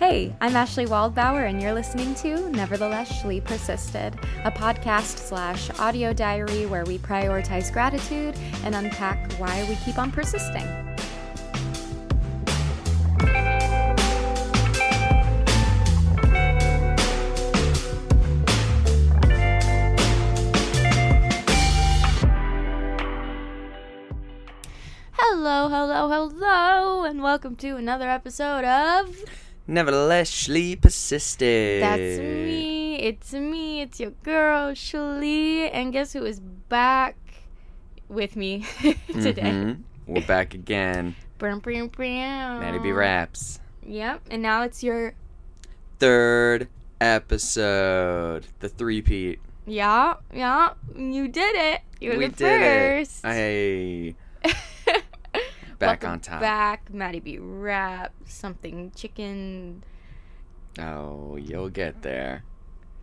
Hey, I'm Ashlee Waldbauer, and you're listening to Nevertheless Shlee Persisted, a podcast slash audio diary where we prioritize gratitude and unpack why we keep on persisting. Hello, hello, hello, and welcome to another episode of Nevertheless, Shlee persisted. That's me. It's me. It's your girl, Shlee. And guess who is back with me today? Mhm. We're back again. Brum, brum, brum. Maddie B Raps. Yep. And now it's your. Third episode. The three-peat. Yeah, yeah. You did it. You were we the did first. it. Hey. Back on top. Back. Maddie B. Rap. Something chicken. Oh, you'll get there.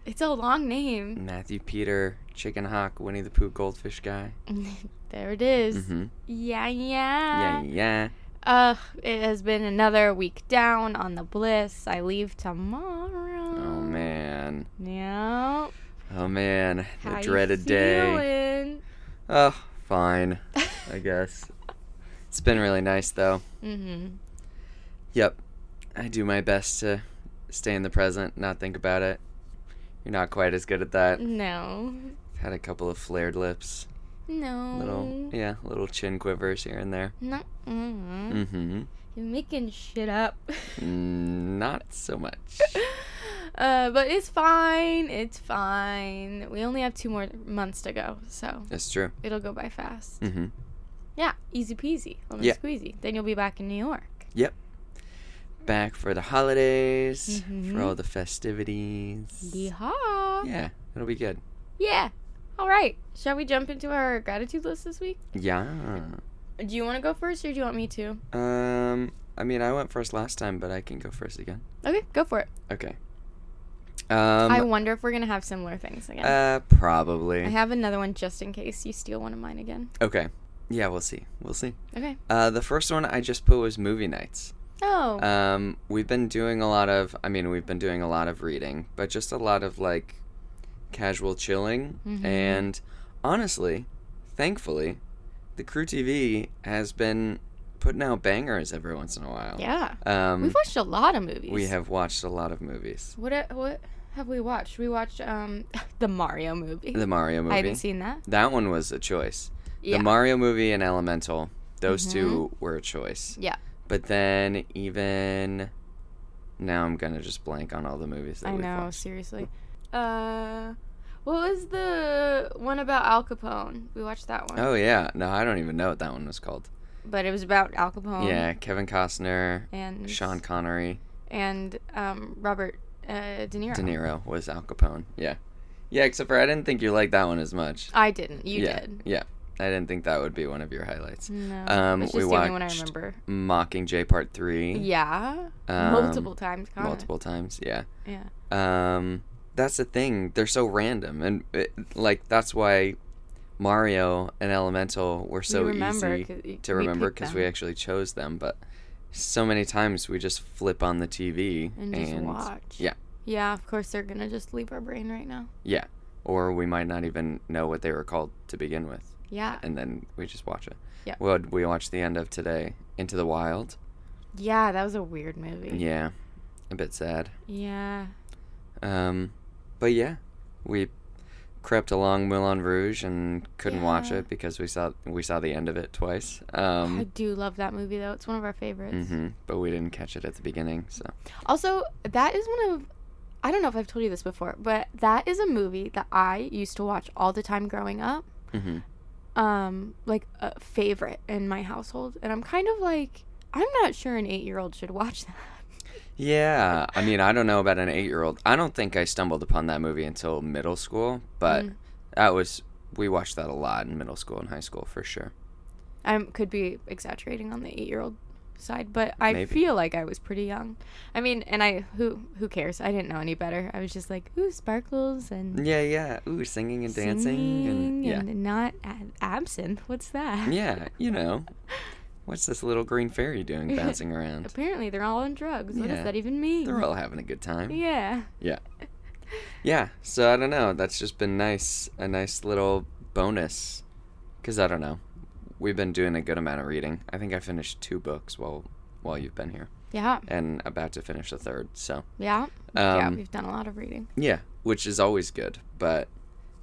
It's a long name. Matthew Peter, Chicken Hawk, Winnie the Pooh, Goldfish Guy. there it is. Mm-hmm. Yeah, Yeah, yeah. yeah. Uh, it has been another week down on the bliss. I leave tomorrow. Oh man. Yeah. Oh man. The How dreaded day. Oh, fine. I guess. It's been really nice though. Mm-hmm. Yep. I do my best to stay in the present, not think about it. You're not quite as good at that. No. Had a couple of flared lips. No. Little, yeah, little chin quivers here and there. No. Mm-hmm. You're making shit up. Not so much. uh, but it's fine. It's fine. We only have two more months to go, so That's true. it'll go by fast. Mm-hmm. Yeah, easy peasy, lemon Yeah. squeezy. Then you'll be back in New York. Yep. Back for the holidays, Mhm. for all the festivities. Yeehaw. Yeah, it'll be good. Yeah. All right. Shall we jump into our gratitude list this week? Yeah. Do you want to go first or do you want me to? Um, I mean, I went first last time, but I can go first again. Okay, go for it. Okay. Um, I wonder if we're going to have similar things again. uh, probably. I have another one just in case you steal one of mine again. Okay. Yeah, we'll see. We'll see. Okay. Uh, the first one I just put was movie nights. Oh. Um, we've been doing a lot of, I mean, we've been doing a lot of reading, but just a lot of like casual chilling. Mhm. And honestly, thankfully, the Crew TV has been putting out bangers every once in a while. yeah. Um, We've watched a lot of movies. we have watched a lot of movies. What uh, what have we watched? We watched um the Mario movie. The Mario movie. I haven't seen that. that one was a choice. Yeah. The Mario movie and Elemental, those Mhm. two were a choice. yeah. But then even now I'm gonna just blank on all the movies that I know, watched. seriously. Uh what was the one about Al Capone? We watched that one. Oh yeah, no, I don't even know what that one was called. But it was about Al Capone. Yeah, Kevin Costner, And Sean Connery, and um Robert uh, De Niro. De Niro was Al Capone. Yeah, yeah. Except for I didn't think you liked that one as much. I didn't. You yeah, did. Yeah, I didn't think that would be one of your highlights. No. Um, it's we just the only one I remember. Mockingjay Part Three. Yeah. um, multiple times. Multiple times. Yeah. Yeah. Um, that's the thing. They're so random, and it, like that's why Mario and Elemental were so We remember easy to we remember because we actually chose them. But so many times we just flip on the TV And just watch. yeah. Yeah, of course they're gonna just leave our brain right now. yeah, or we might not even know what they were called to begin with, Yeah. and then we just watch it. Yeah. Well, we watched the end of today, Into the Wild. Yeah, that was a weird movie. Yeah, a bit sad. Yeah. Um, but yeah, we crept along Moulin Rouge and couldn't watch it because we saw we saw the end of it twice. I Um, do love that movie though. It's one of our favorites. mhm, but we didn't catch it at the beginning. So Also, that is one of I don't know if I've told you this before, but that is a movie that I used to watch all the time growing up. hmm Um, like a favorite in my household, and I'm kind of like I'm not sure an 8-year-old should watch that. yeah, I mean, I don't know about an eight-year-old. I don't think I stumbled upon that movie until middle school, but Mm. that was we watched that a lot in middle school and high school for sure. I could be exaggerating on the 8-year-old side, but I Maybe. feel like I was pretty young. I mean, and I who who cares? I didn't know any better. I was just like, ooh, sparkles and Yeah, yeah. Ooh, singing and dancing and yeah, and not absinthe. What's that? yeah. You know, what's this little green fairy doing bouncing around? Apparently, they're all on drugs. What Yeah. does that even mean? They're all having a good time. yeah. Yeah. Yeah. So I don't know. That's just been nice. A nice little bonus. Because I don't know. We've been doing a good amount of reading. I think I finished two books while while you've been here, Yeah. and about to finish the third. So Yeah. yeah. Um, We've done a lot of reading. yeah, which is always good. But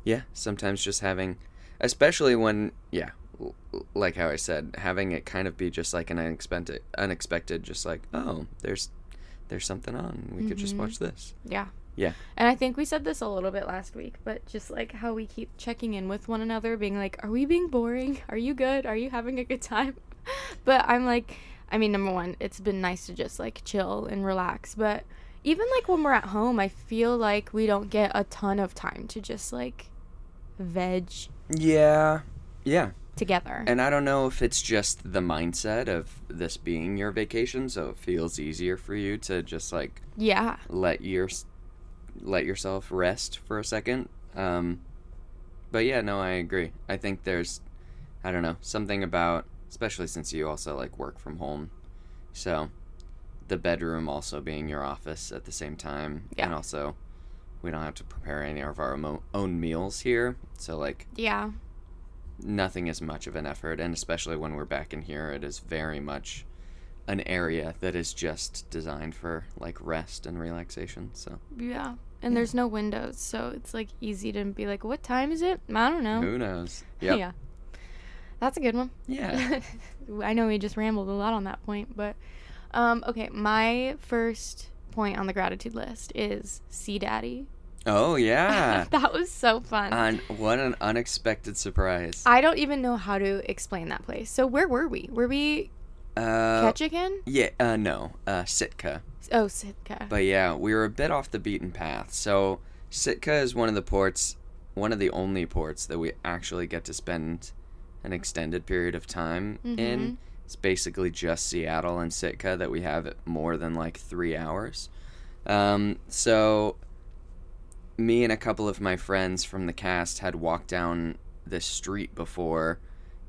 yeah, sometimes just having, especially when yeah, like how I said, having it kind of be just like an unexpected, unexpected, just like oh, there's there's something on. We could just Mhm. watch this. Yeah. Yeah. And I think we said this a little bit last week, but just like how we keep checking in with one another, being like, are we being boring? Are you good? Are you having a good time? But I'm like, I mean, number one, it's been nice to just like chill and relax. But even like when we're at home, I feel like we don't get a ton of time to just like veg Yeah. Yeah. together. And I don't know if it's just the mindset of this being your vacation, so it feels easier for you to just like yeah. let your let yourself rest for a second. Um, but yeah, no, I agree. I think there's, I don't know, something about, especially since you also like work from home, so the bedroom also being your office at the same time, Yeah. and also we don't have to prepare any of our own meals here, so like Yeah. nothing is much of an effort and especially when we're back in here it is very much an area that is just designed for like rest and relaxation so Yeah. And there's no windows, so it's like easy to be like, what time is it? I don't know. who knows yep. Yeah. That's a good one. yeah I know we just rambled a lot on that point, but um, okay, my first point on the gratitude list is Sea Daddy. oh yeah that was so fun. and what an unexpected surprise I don't even know how to explain that place. So where were we? Were we uh Ketchikan? yeah uh no uh sitka Oh, Sitka. but yeah we were a bit off the beaten path so sitka is one of the ports one of the only ports that we actually get to spend an extended period of time in Mhm. It's basically just Seattle and Sitka that we have more than like three hours. Um, so, me and a couple of my friends from the cast had walked down this street before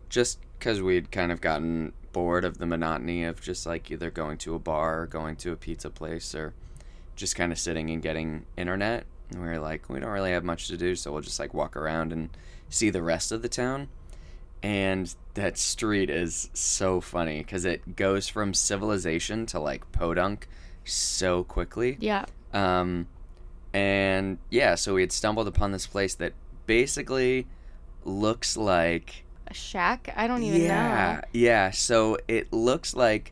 just because we'd kind of gotten bored of the monotony of just like either going to a bar or going to a pizza place or just kind of sitting and getting internet. And we were like, we don't really have much to do, so we'll just like walk around and see the rest of the town and that street is so funny because it goes from civilization to like podunk so quickly yeah. um and yeah so we had stumbled upon this place that basically looks like A shack? I don't even yeah know. yeah yeah. so it looks like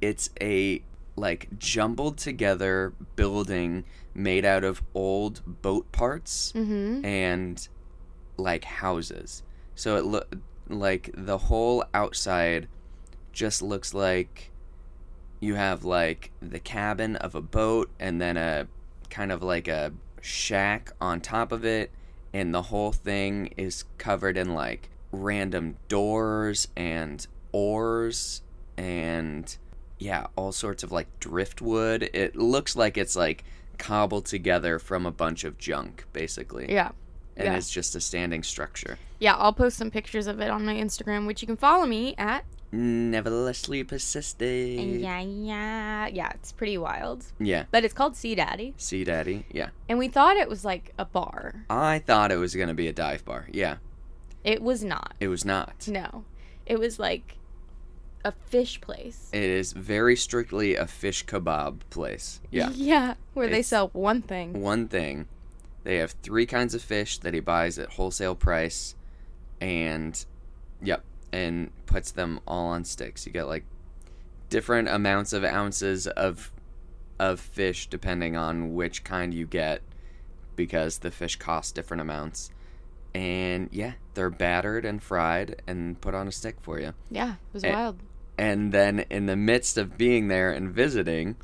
it's a like jumbled together building made out of old boat parts Mm-hmm. and like houses. So it look like the whole outside just looks like you have like the cabin of a boat and then a kind of like a shack on top of it and the whole thing is covered in like random doors and oars and yeah, all sorts of like driftwood. It looks like it's like cobbled together from a bunch of junk basically Yeah. and Yeah. it's just a standing structure. Yeah, I'll post some pictures of it on my Instagram, which you can follow me at. Nevertheless Shlee persisted. Yeah, yeah. Yeah, it's pretty wild. Yeah. But it's called Sea Daddy. Sea Daddy. Yeah. And we thought it was like a bar. I thought it was gonna be a dive bar. Yeah. It was not. It was not. No. It was like a fish place. It is very strictly a fish kebab place. Yeah. Yeah, where they sell one thing. One thing, they have three kinds of fish that he buys at wholesale price, and yep, and puts them all on sticks. You get like different amounts of ounces of of fish depending on which kind you get, because the fish cost different amounts. And yeah, they're battered and fried and put on a stick for you. Yeah, it was Eh, wild. And then in the midst of being there and visiting,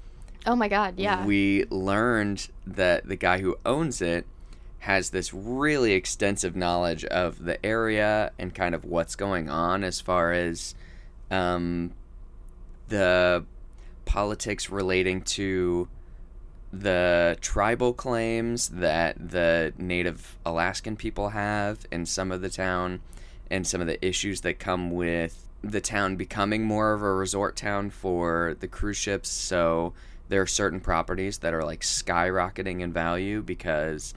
Oh my god, yeah. we learned that the guy who owns it has this really extensive knowledge of the area and kind of what's going on as far as um, the politics relating to the tribal claims that the native Alaskan people have in some of the town and some of the issues that come with the town becoming more of a resort town for the cruise ships. So there are certain properties that are like skyrocketing in value because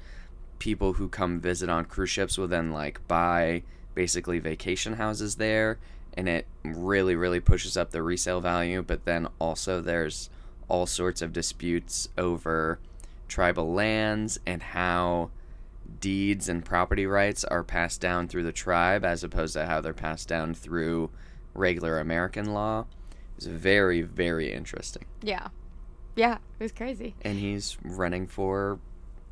people who come visit on cruise ships will then like buy basically vacation houses there and it really really pushes up the resale value but then also there's all sorts of disputes over tribal lands and how deeds and property rights are passed down through the tribe as opposed to how they're passed down through regular American law. It's very, very interesting. Yeah. Yeah, it was crazy. And he's running for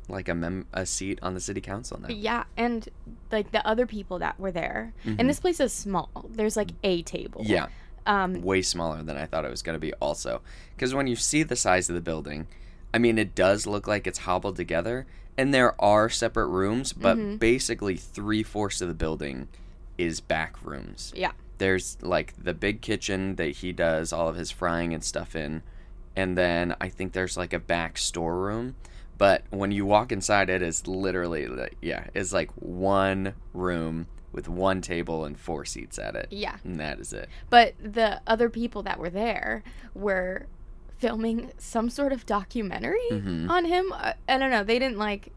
like a mem- a seat on the city council now. Yeah, and like the other people that were there, Mhm. and this place is small. There's like a table. Yeah, Um. way smaller than I thought it was going to be also. Cuz when you see the size of the building, I mean it does look like it's hobbled together and there are separate rooms, but Mhm. basically three fourths of the building is back rooms. Yeah. there's like the big kitchen that he does all of his frying and stuff in and then i think there's like a back storeroom but when you walk inside it is literally like yeah it's like one room with one table and four seats at it Yeah. and that is it But the other people that were there were filming some sort of documentary Mhm. on him. I, I don't know. They didn't like.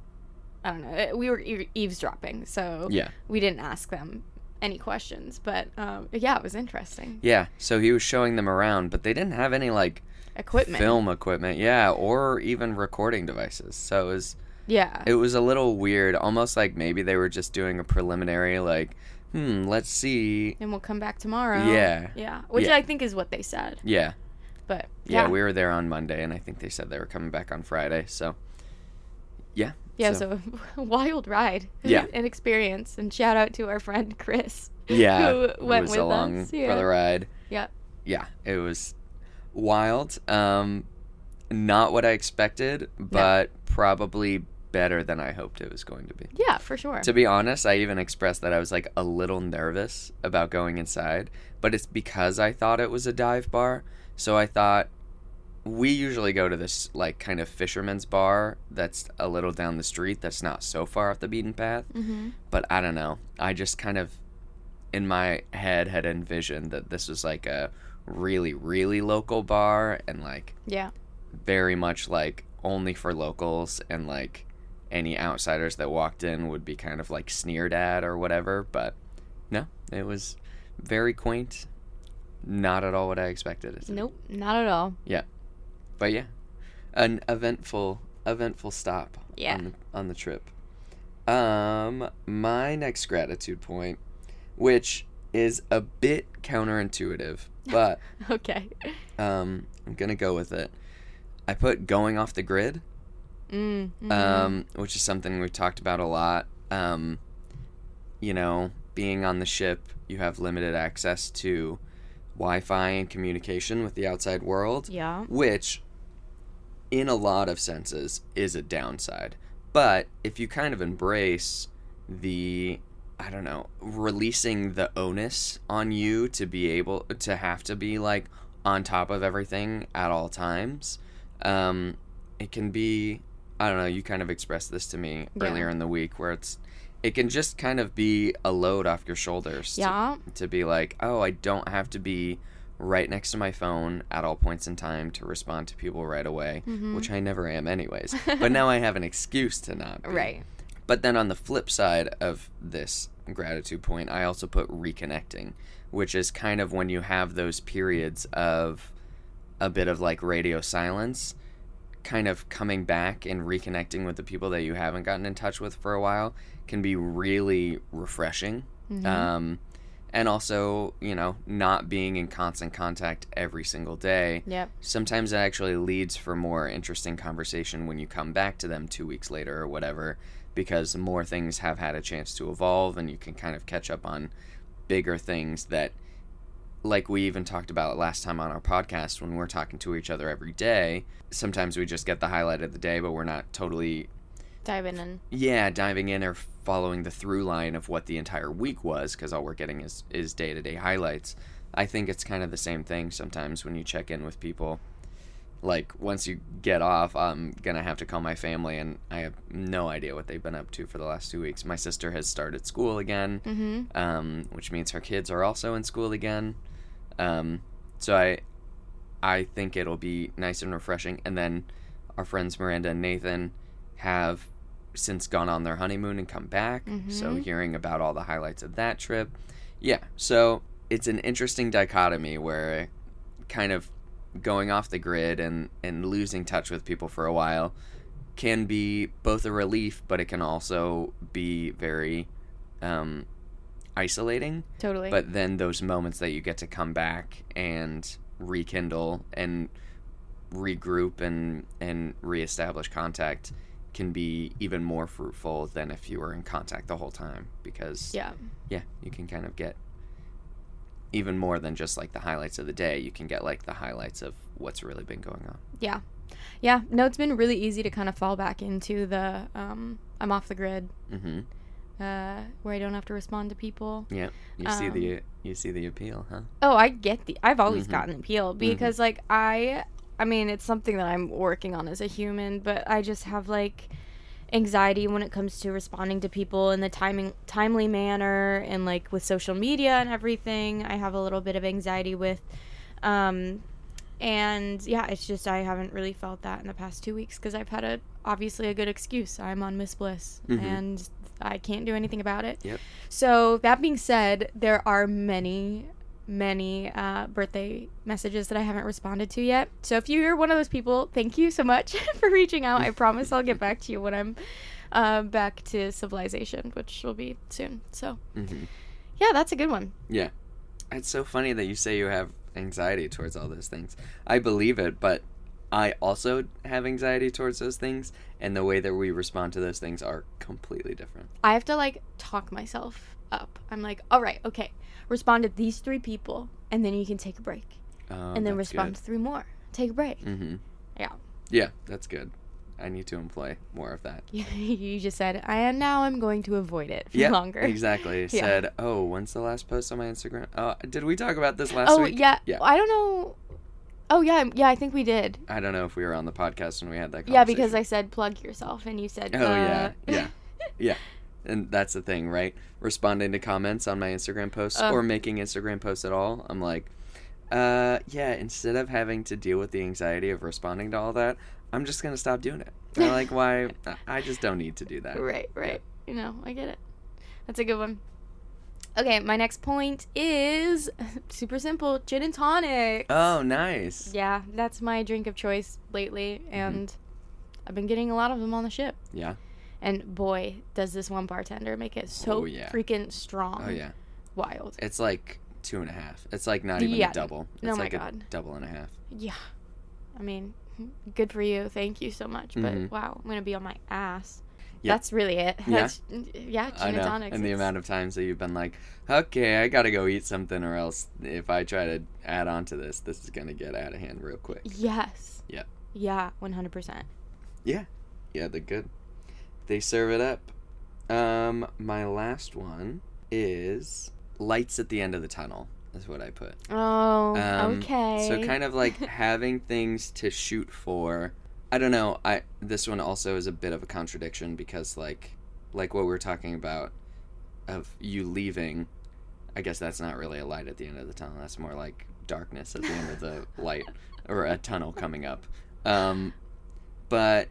I don't know. uh, We were e- eavesdropping, so yeah we didn't ask them any questions. But um, yeah, it was interesting. yeah so he was showing them around but they didn't have any like Equipment. film equipment yeah or even recording devices so it was Yeah. it was a little weird almost like maybe they were just doing a preliminary like hmm let's see and we'll come back tomorrow. Yeah. Yeah. Which Yeah. I think is what they said. yeah But Yeah, yeah. we were there on Monday, and I think they said they were coming back on Friday. So, yeah. Yeah, so, wild ride. Yeah. An experience. And shout out to our friend Chris. yeah, who it went was with along us. Yeah. for the ride. Yeah. Yeah, it was wild. Um, not what I expected, but probably better than I hoped it was going to be. Yeah, for sure. To be honest, I even expressed that I was like a little nervous about going inside, but it's because I thought it was a dive bar. So I thought we usually go to this like kind of fisherman's bar that's a little down the street that's not so far off the beaten path. hmm But I don't know. I just kind of in my head had envisioned that this was like a really really local bar and like Yeah. very much like only for locals and like any outsiders that walked in would be kind of like sneered at or whatever but no it was very quaint not at all what i expected it. Nope, not at all. Yeah, but yeah an eventful eventful stop Yeah. on the, on the trip um my next gratitude point which is a bit counterintuitive but Okay. um i'm gonna go with it i put going off the grid Mm, mhm. um, which is something we've talked about a lot. Um, you know, being on the ship, you have limited access to Wi Fi and communication with the outside world, yeah. which, in a lot of senses, is a downside. But if you kind of embrace the, I don't know, releasing the onus on you to be able to have to be like on top of everything at all times, um, it can be I don't know, you kind of expressed this to me Yeah. earlier in the week where it's it can just kind of be a load off your shoulders to- Yeah. to, be like, "Oh, I don't have to be right next to my phone at all points in time to respond to people right away, Mhm. which I never am anyways. but now I have an excuse to not be. Right. But then on the flip side of this gratitude point, I also put reconnecting, which is kind of when you have those periods of a bit of like radio silence, kind of coming back and reconnecting with the people that you haven't gotten in touch with for a while can be really refreshing. Mhm. Um, and also, you know, not being in constant contact every single day Yep. sometimes it actually leads for more interesting conversation when you come back to them two weeks later or whatever because more things have had a chance to evolve and you can kind of catch up on bigger things that like we even talked about last time on our podcast when we're talking to each other every day sometimes we just get the highlight of the day but we're not totally Diving in. yeah diving in or following the through line of what the entire week was because all we're getting is is day-to-day highlights i think it's kind of the same thing sometimes when you check in with people like once you get off, I'm gonna have to call my family, and I have no idea what they've been up to for the last two weeks. My sister has started school again, Mm-hmm. um, which means her kids are also in school again. Um, so I, I think it'll be nice and refreshing. And then our friends Miranda and Nathan have since gone on their honeymoon and come back. So Mhm. hearing about all the highlights of that trip, yeah. So it's an interesting dichotomy where kind of going off the grid and and losing touch with people for a while can be both a relief, but it can also be very um, isolating. Totally. But then those moments that you get to come back and rekindle and regroup and and reestablish contact can be even more fruitful than if you were in contact the whole time because yeah. yeah, you can kind of get even more than just like the highlights of the day. You can get like the highlights of what's really been going on. Yeah. Yeah. No, it's been really easy to kind of fall back into the um, I'm off the grid, hmm uh, where I don't have to respond to people. Yeah, you see the you see the appeal, huh? Oh, I get the. I've always Mhm. gotten appeal because, like, I. I mean, it's something that I'm working on as a human, but I just have like anxiety when it comes to responding to people in the timing timely manner and like with social media and everything. I have a little bit of anxiety with um and yeah, it's just I haven't really felt that in the past 2 weeks cuz I've had a obviously a good excuse. I'm on Miss Bliss Mhm. and I can't do anything about it. Yep. So, that being said, there are many many uh, birthday messages that I haven't responded to yet. So if you're one of those people, thank you so much for reaching out. I promise I'll get back to you when I'm uh, back to civilization, which will be soon. So hmm yeah, that's a good one. Yeah, it's so funny that you say you have anxiety towards all those things. I believe it, but I also have anxiety towards those things, and the way that we respond to those things are completely different. I have to like talk myself up. I'm like, all right, okay, respond to these three people, and then you can take a break, Oh, and then respond to three more. Take a break. Mm-hmm. Yeah. Yeah, that's good. I need to employ more of that. you just said, I and now I'm going to avoid it for Yeah, longer. exactly. Yeah. Said, oh, when's the last post on my Instagram? Oh, did we talk about this last oh week? yeah. Yeah. I don't know. Oh yeah, yeah. I think we did. I don't know if we were on the podcast when we had that. Yeah, because. I said plug yourself, and you said. Oh yeah, uh, yeah, yeah. And that's the thing, right? Responding to comments on my Instagram posts Uh. or making Instagram posts at all, I'm like, uh, yeah. Instead of having to deal with the anxiety of responding to all that, I'm just gonna stop doing it. And I'm like, why? I- I just don't need to do that. Right, right. You know, I get it. That's a good one. Okay, my next point is super simple gin and tonic. Oh, nice. Yeah, that's my drink of choice lately, Mm-hmm. and I've been getting a lot of them on the ship. Yeah. And boy, does this one bartender make it so Oh, yeah. freaking strong. Oh yeah. Wild. It's like two and a half. It's like not even Yeah. a double. It's Oh my like a God. double and a half. Yeah. I mean, good for you. Thank you so much. But Mhm. wow, I'm going to be on my ass. That's really it. Yeah. Yeah, I know. and the amount of times that you've been like, okay, I gotta go eat something, or else if I try to add on to this, this is gonna get out of hand real quick. Yes. Yeah. Yeah, 100%. Yeah. Yeah, they're good. They serve it up. Um, my last one is lights at the end of the tunnel. Is what I put. Oh, Um, okay. So kind of like having things to shoot for. I don't know. I this one also is a bit of a contradiction because like like what we were talking about of you leaving. I guess that's not really a light at the end of the tunnel. That's more like darkness at the end of the light or a tunnel coming up. Um, but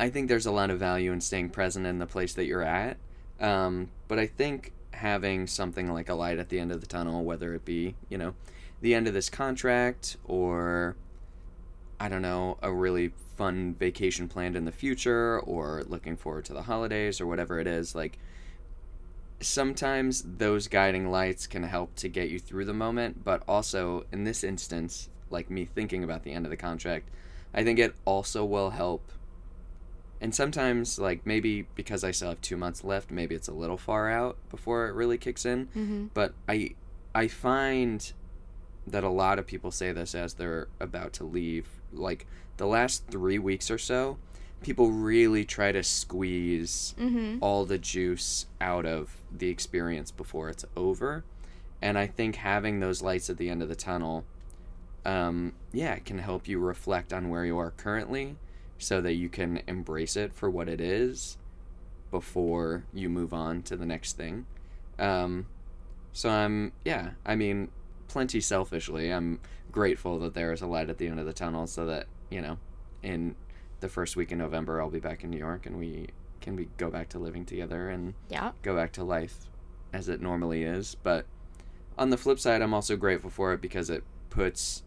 I think there's a lot of value in staying present in the place that you're at. Um, but I think having something like a light at the end of the tunnel, whether it be, you know, the end of this contract or, I don't know, a really fun vacation planned in the future or looking forward to the holidays or whatever it is, like, sometimes those guiding lights can help to get you through the moment, but also in this instance, like me thinking about the end of the contract, I think it also will help. And sometimes, like maybe because I still have two months left, maybe it's a little far out before it really kicks in. hmm But I, I find that a lot of people say this as they're about to leave. Like the last three weeks or so, people really try to squeeze hmm all the juice out of the experience before it's over. And I think having those lights at the end of the tunnel um, yeah, it can help you reflect on where you are currently so that you can embrace it for what it is before you move on to the next thing. Um, so I'm, yeah, I mean, plenty selfishly, I'm grateful that there is a light at the end of the tunnel so that, you know, in the first week in November, I'll be back in New York and we can we go back to living together and Yeah. go back to life as it normally is. But on the flip side, I'm also grateful for it because it puts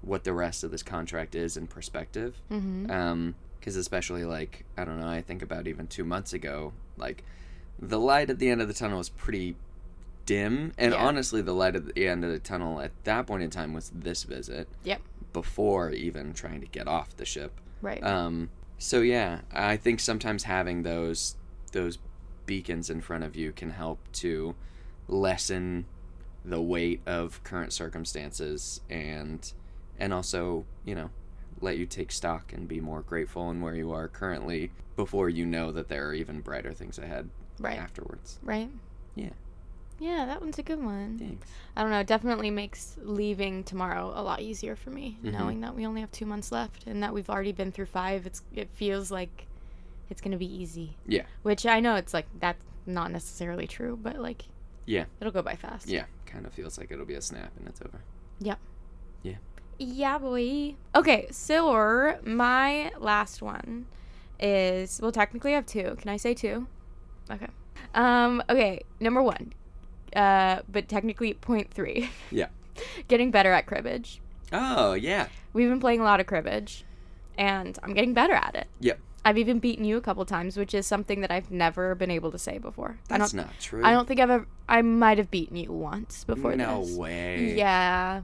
what the rest of this contract is in perspective. Mm-hmm. Um, because especially like I don't know, I think about even two months ago, like the light at the end of the tunnel was pretty dim, and Yeah. honestly, the light at the end of the tunnel at that point in time was this visit. Yep. Before even trying to get off the ship. Right. Um, so yeah, I think sometimes having those those beacons in front of you can help to lessen the weight of current circumstances and and also you know let you take stock and be more grateful in where you are currently before you know that there are even brighter things ahead right. afterwards. Right. Yeah. Yeah, that one's a good one. Thanks. I don't know. It definitely makes leaving tomorrow a lot easier for me, Mhm. knowing that we only have two months left and that we've already been through five. It's it feels like it's gonna be easy. Yeah. Which I know it's like that's not necessarily true, but like Yeah. it'll go by fast. Yeah, kind of feels like it'll be a snap and it's over. Yep. Yeah. Yeah, boy. Okay, so my last one is well, technically I have two. Can I say two? Okay. Um. Okay. Number one. Uh. But technically point three. Yeah. Getting better at cribbage. Oh yeah. We've been playing a lot of cribbage, and I'm getting better at it. Yep. I've even beaten you a couple times, which is something that I've never been able to say before. I That's not true. I don't think I've ever. I might have beaten you once before No this. way. Yeah.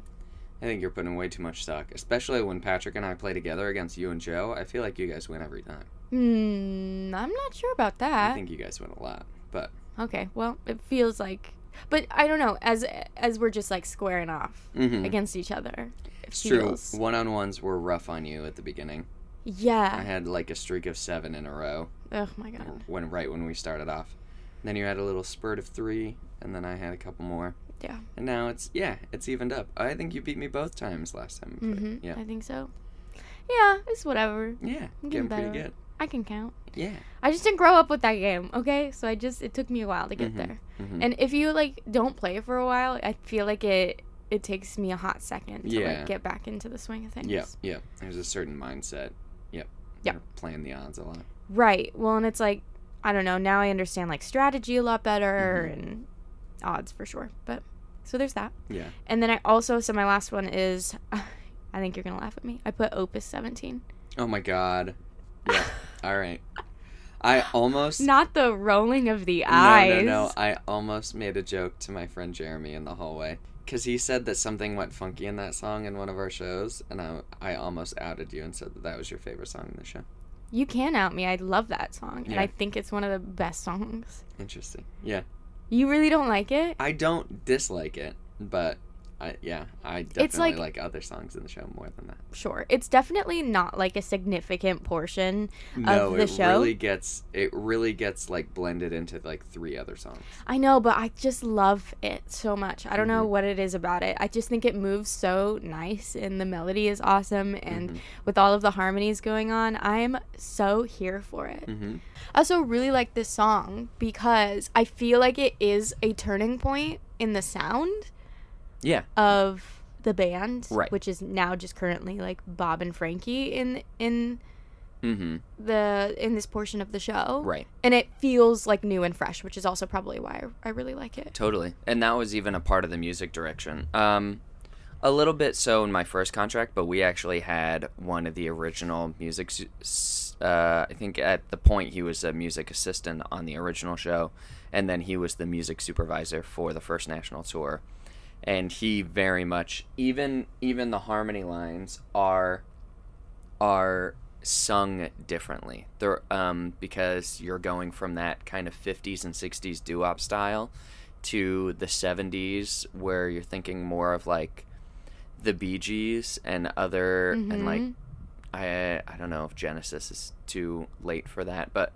I think you're putting way too much stock, especially when Patrick and I play together against you and Joe. I feel like you guys win every time. Hmm. I'm not sure about that. I think you guys win a lot, but Okay, well, it feels like, but I don't know. As as we're just like squaring off Mhm. against each other, it's true. One on ones were rough on you at the beginning. Yeah. I had like a streak of seven in a row Oh my god. when right when we started off. Then you had a little spurt of three, and then I had a couple more. Yeah. And now it's yeah, it's evened up. I think you beat me both times last time. Mm-hmm. Yeah. I think so. Yeah, it's whatever. Yeah. I'm Getting getting pretty good. I can count. Yeah. I just didn't grow up with that game. Okay, so I just it took me a while to get Mhm. there. Mhm. And if you like don't play for a while, I feel like it it takes me a hot second to Yeah. like get back into the swing of things. Yeah, yeah. There's a certain mindset. Yep. Yeah. Playing the odds a lot. Right. Well, and it's like I don't know. Now I understand like strategy a lot better Mhm. and odds for sure. But so there's that. Yeah. And then I also so my last one is I think you're gonna laugh at me. I put Opus 17. Oh my god. Yeah. All right. I almost Not the rolling of the eyes. no, no. no. I almost made a joke to my friend Jeremy in the hallway because he said that something went funky in that song in one of our shows, and I, I almost outed you and said that that was your favorite song in the show. You can out me. I love that song, and I think it's one of the best songs. Interesting. Yeah. You really don't like it? I don't dislike it, but I yeah, I definitely like- like, other songs in the show more than that. Sure. It's definitely not like a significant portion. No, the it show? really gets it really gets like blended into like three other songs. I know, but I just love it so much. I don't know Mhm. what it is about it. I just think it moves so nice and the melody is awesome and Mhm. with all of the harmonies going on, I'm so here for it. Mm-hmm. I also really like this song because I feel like it is a turning point in the sound Yeah. of the band, Right. which is now just currently like Bob and Frankie in in Mm-hmm. the in this portion of the show. Right. And it feels like new and fresh, which is also probably why I, I really like it. Totally. And that was even a part of the music direction. Um, a little bit so in my first contract, but we actually had one of the original music. Uh, I think at the point he was a music assistant on the original show, and then he was the music supervisor for the first national tour. And he very much even even the harmony lines are are sung differently. They're um because you're going from that kind of 50s and 60s doo-wop style to the 70s where you're thinking more of like the Bee Gees and other and like Mhm. I I don't know if Genesis is too late for that, but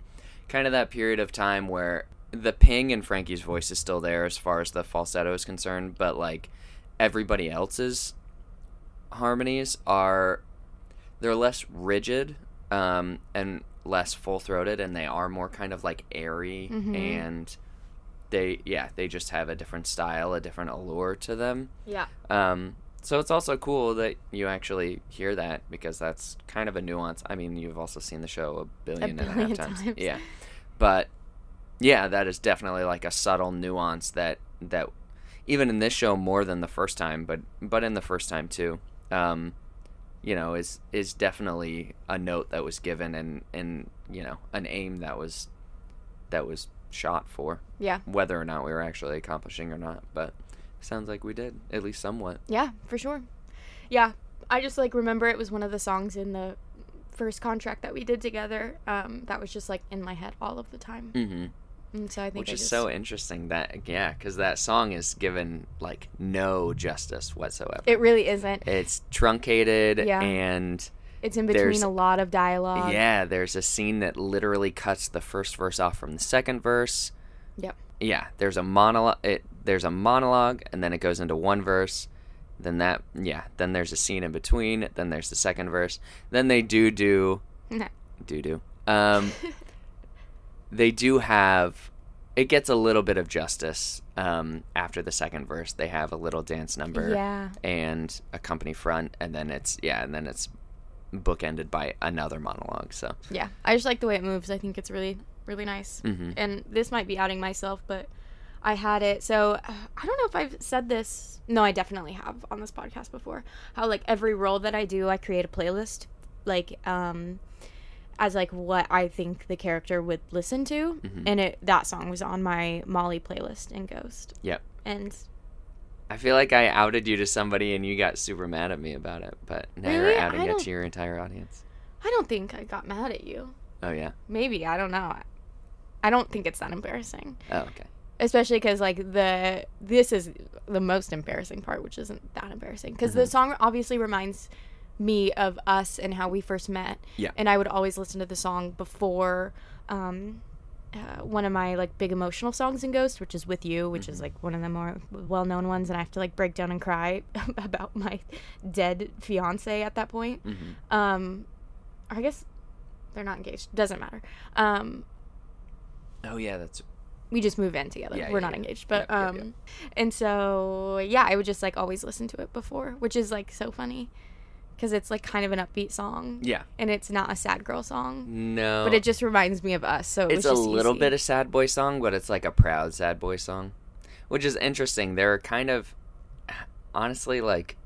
kind of that period of time where the ping in Frankie's voice is still there as far as the falsetto is concerned, but like everybody else's harmonies are they're less rigid um, and less full throated, and they are more kind of like airy Mhm. and they yeah they just have a different style, a different allure to them. Yeah. Um, so it's also cool that you actually hear that because that's kind of a nuance. I mean, you've also seen the show a billion and a half times. times. Yeah. But yeah, that is definitely like a subtle nuance that that even in this show more than the first time, but but in the first time too. Um, you know, is is definitely a note that was given and and you know, an aim that was that was shot for Yeah. whether or not we were actually accomplishing or not, but sounds like we did, at least somewhat. Yeah, for sure. Yeah, I just like remember it was one of the songs in the first contract that we did together. Um, that was just like in my head all of the time, Mm-hmm. And so I think Which I is just, so interesting that yeah, because that song is given like no justice whatsoever. It really isn't. it's truncated Yeah. and It's in between there's- a lot of dialogue. yeah, there's a scene that literally cuts the first verse off from the second verse. Yep. Yeah, there's a monologue. It there's a monologue, and then it goes into one verse. Then that yeah, then there's a scene in between. Then there's the second verse. Then they do do do do. Um, they do have. It gets a little bit of justice um, after the second verse. They have a little dance number yeah. and a company front, and then it's yeah, and then it's bookended by another monologue. So Yeah. I just like the way it moves. I think it's really, really nice. hmm And this might be outing myself, but I had it. So uh, I don't know if I've said this. No, I definitely have on this podcast before. How like every role that I do, I create a playlist, like um, as like what I think the character would listen to, Mhm. and it that song was on my Molly playlist in Ghost. Yep. And I feel like I outed you to somebody, and you got super mad at me about it. But now Really? you're outing it to your entire audience. I don't think I got mad at you. Oh yeah. Maybe I don't know. I don't think it's that embarrassing. Oh okay. especially because like the this is the most embarrassing part which isn't that embarrassing because the Mhm. song obviously reminds me of us and how we first met. Yeah. and i would always listen to the song before um uh, one of my like big emotional songs in ghost which is with you which is Mhm. like one of the more well-known ones. And i have to like break down and cry about my dead fiance at that point. Hmm um or i guess they're not engaged. Doesn't matter. Um Oh yeah, that's we just move in together. Yeah, We're yeah, not yeah. engaged, but um, and so yeah, I would just like always listen to it before, which is like so funny, because it's like kind of an upbeat song, yeah. and it's not a sad girl song, No, but it just reminds me of us. So it it's a little easy. bit of sad boy song, but it's like a proud sad boy song, which is interesting. They're kind of, honestly, like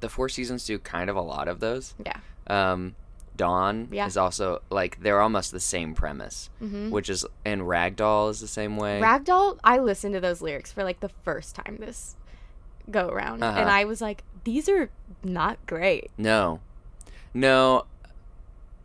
the Four Seasons do kind of a lot of those. Yeah. Um, Dawn Yeah. is also like they're almost the same premise, Mhm. which is and Ragdoll is the same way. Ragdoll. I listened to those lyrics for like the first time this go around, Uh-huh. and I was like, these are not great. no, no,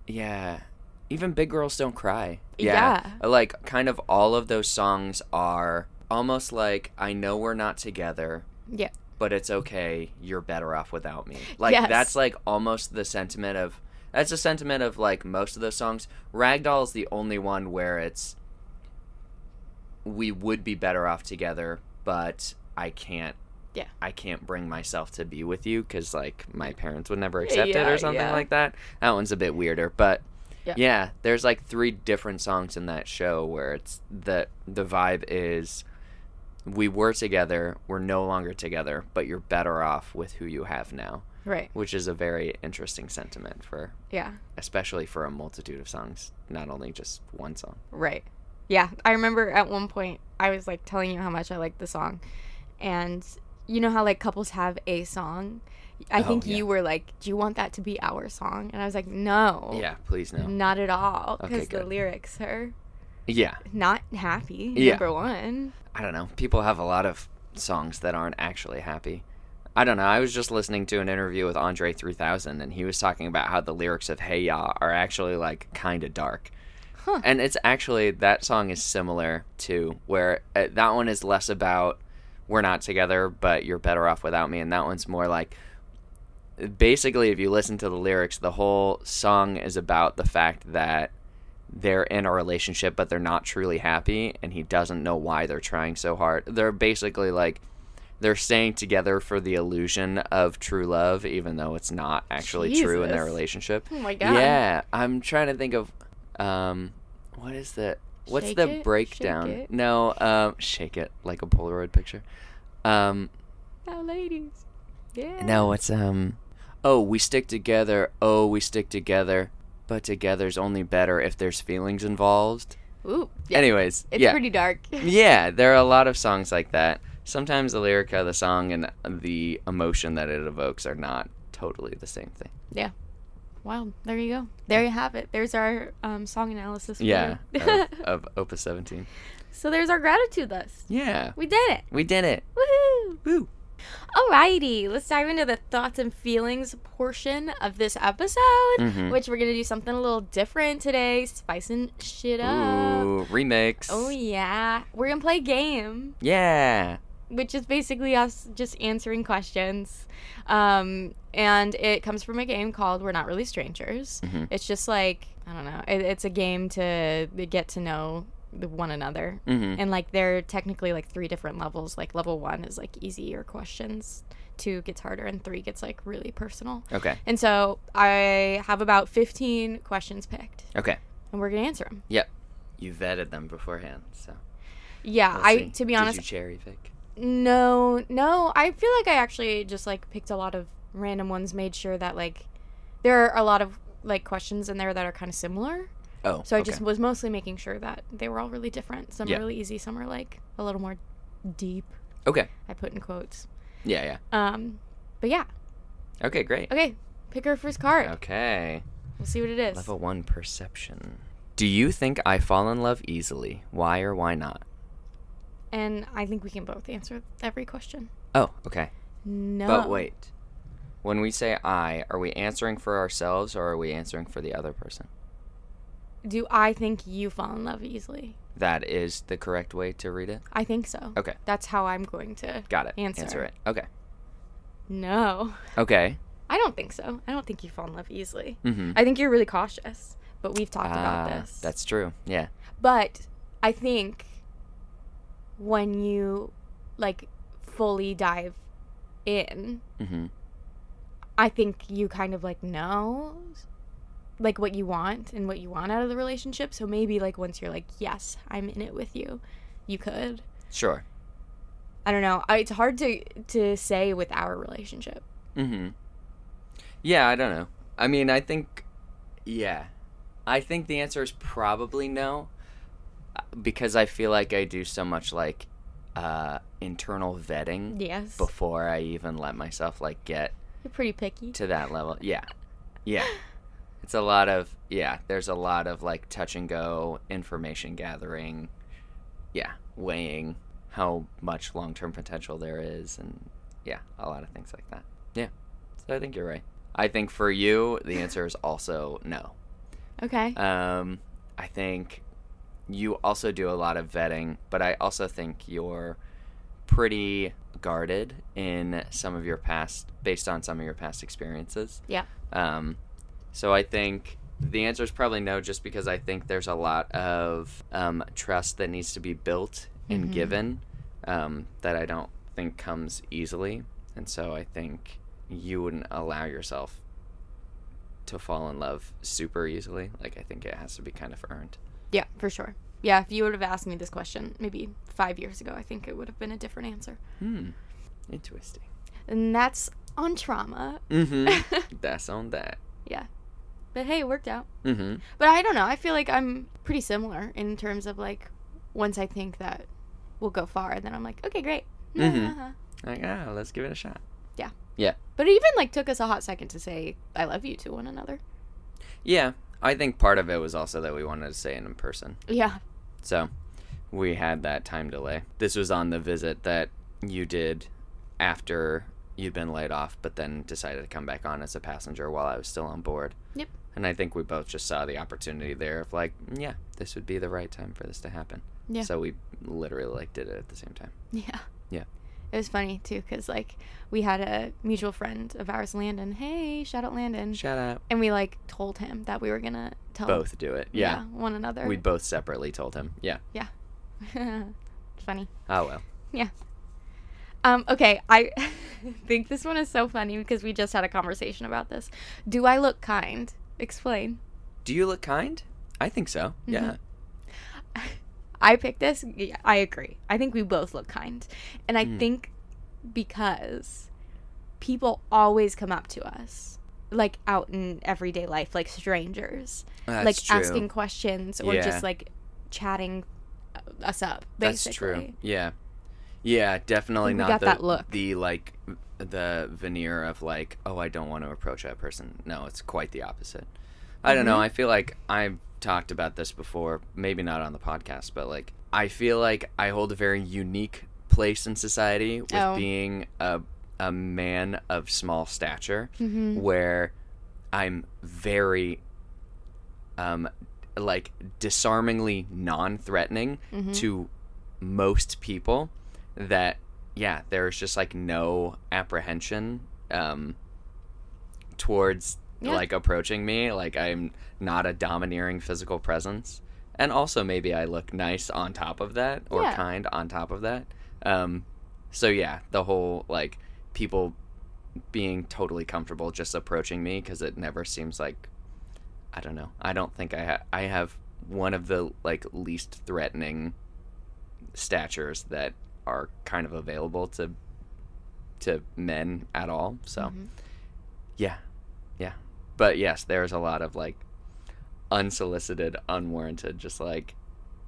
yeah. Even big girls don't cry. Yeah. like kind of all of those songs are almost like I know we're not together. Yeah. but it's okay. You're better off without me. Like Yes. that's like almost the sentiment of that's the sentiment of like most of those songs. Ragdoll is the only one where it's we would be better off together, but I can't. Yeah. I can't bring myself to be with you because like my parents would never accept it or something yeah. like that. That one's a bit weirder, but Yeah. yeah, there's like three different songs in that show where it's the the vibe is we were together, we're no longer together, but you're better off with who you have now, Right. which is a very interesting sentiment for Yeah. especially for a multitude of songs, not only just one song. Right. Yeah. I remember at one point I was like telling you how much I liked the song. And you know how like couples have a song? I Oh, think yeah. you were like, Do you want that to be our song? And I was like, No. Yeah, please no. Not at all. Okay, Because the lyrics are Yeah, not happy. Yeah. Number one. I don't know. People have a lot of songs that aren't actually happy. I don't know. I was just listening to an interview with Andre 3000 and he was talking about how the lyrics of Hey Ya are actually like kind of dark. Huh. And it's actually that song is similar to where uh, that one is less about we're not together but you're better off without me and that one's more like basically if you listen to the lyrics the whole song is about the fact that they're in a relationship but they're not truly happy and he doesn't know why they're trying so hard they're basically like they're staying together for the illusion of true love, even though it's not actually true in their relationship. Oh my god. Yeah, I'm trying to think of um, what is the what's Shake the it, breakdown? No, um, shake it like a Polaroid picture. Um, Now, ladies. Yeah. no, it's um, oh, we stick together. Oh, we stick together. But together's only better if there's feelings involved. Ooh. Yeah. Anyways, it's yeah, pretty dark. yeah, there are a lot of songs like that. Sometimes the lyric of the song and the emotion that it evokes are not totally the same thing. Wow. There you go. There you have it. There's our um, song analysis. Yeah, of, of Opus 17. so there's our gratitude list. Yeah, We did it. we did it. Woohoo. Woo. Alrighty, let's dive into the thoughts and feelings portion of this episode, Mhm. which we're gonna do something a little different today, spicing shit up. Ooh, remix. Oh yeah, we're gonna play a game, Yeah. Which is basically us just answering questions, um, and it comes from a game called "We're Not Really Strangers." Mhm. It's just like I don't know, it, it's a game to get to know one another Mm-hmm. and like they're technically like three different levels like level one is like easier questions two gets harder and three gets like really personal Okay. and so i have about 15 questions picked Okay. and we're gonna answer them Yep. You vetted them beforehand, so. yeah we'll i to be Did honest you cherry pick? No no i feel like i actually just like picked a lot of random ones made sure that like there are a lot of like questions in there that are kind of similar Oh. so i okay. just was mostly making sure that they were all really different some Yeah. are really easy some are like a little more deep Okay. i put in quotes Yeah, yeah. um but yeah Okay, great. Okay, pick our first card. Okay. We'll see what it is. Level one perception. Do you think I fall in love easily? Why or why not? And I think we can both answer every question. Oh, okay. No. But wait. When we say I, are we answering for ourselves or are we answering for the other person? Do I think you fall in love easily? That is the correct way to read it? I think so. Okay. That's how I'm going to Got it. Answer. it. Okay. No. Okay. I don't think so. I don't think you fall in love easily. Mm-hmm. I think you're really cautious. But we've talked about this. That's true. Yeah. But I think when you like fully dive in, Mm-hmm. I think you kind of like know like what you want and what you want out of the relationship. So maybe like once you're like, yes, I'm in it with you, you could. Sure. I don't know. I, it's hard to to say with our relationship. Mm-hmm. Yeah, I don't know. I mean, I think, yeah, I think the answer is probably no, because I feel like I do so much like uh, internal vetting Yes. before I even let myself like get You're pretty picky. to that level. Yeah, yeah. It's a lot of yeah. There's a lot of like touch and go information gathering. Yeah, weighing how much long term potential there is, and yeah, a lot of things like that. Yeah, so I think you're right. I think for you, the answer is also no. Okay. Um, I think you also do a lot of vetting, but I also think you're pretty guarded in some of your past, based on some of your past experiences. Yeah. Um, so I think the answer is probably no, just because I think there's a lot of um, trust that needs to be built and Mhm. given um, that I don't think comes easily, and so I think you wouldn't allow yourself to fall in love super easily. Like I think it has to be kind of earned. Yeah, for sure. Yeah, if you would have asked me this question maybe five years ago, I think it would have been a different answer. Hmm. Interesting. And that's on trauma. Mm-hmm. That's on that. yeah. But hey, it worked out. Mm-hmm. But I don't know. I feel like I'm pretty similar in terms of like once I think that we'll go far, then I'm like, okay, great. Mhm. Like, ah, let's give it a shot. Yeah. Yeah. But it even like took us a hot second to say I love you to one another. Yeah, I think part of it was also that we wanted to say it in person. Yeah. So we had that time delay. This was on the visit that you did after you'd been laid off, but then decided to come back on as a passenger while I was still on board. Yep. And I think we both just saw the opportunity there of like, yeah, this would be the right time for this to happen. Yeah. So we literally like did it at the same time. Yeah. Yeah. It was funny too, cause like we had a mutual friend of ours, Landon. Hey, shout out Landon. Shout out. and we like told him that we were gonna tell Both do it. Yeah. one another. We both separately told him. Yeah. Yeah funny. Oh well. Yeah um, okay, I think this one is so funny because we just had a conversation about this. Do I look kind? Explain. Do you look kind? I think so. Mm-hmm. Yeah. I picked this. Yeah, I agree. I think we both look kind. And. I think because people always come up to us like out in everyday life like strangers That's like true. asking questions or Yeah. just like chatting us up That's true. Yeah. Yeah, definitely We not the, that look. the like the veneer of like, oh, I don't want to approach that person. No, it's quite the opposite. I don't know. Mm-hmm. I feel like I've talked about this before, maybe not on the podcast, but like I feel like I hold a very unique place in society with Oh. being a a man of small stature Mhm. where I'm very um like disarmingly non-threatening Mm-hmm. to most people that yeah there's just like no apprehension um towards Yeah. like approaching me like i'm not a domineering physical presence and also maybe i look nice on top of that or Yeah. kind on top of that um so yeah the whole like people being totally comfortable just approaching me because it never seems like i don't know i don't think i ha- i have one of the like least threatening statures that are kind of available to to men at all so Mhm. yeah yeah but yes there's a lot of like unsolicited unwarranted just like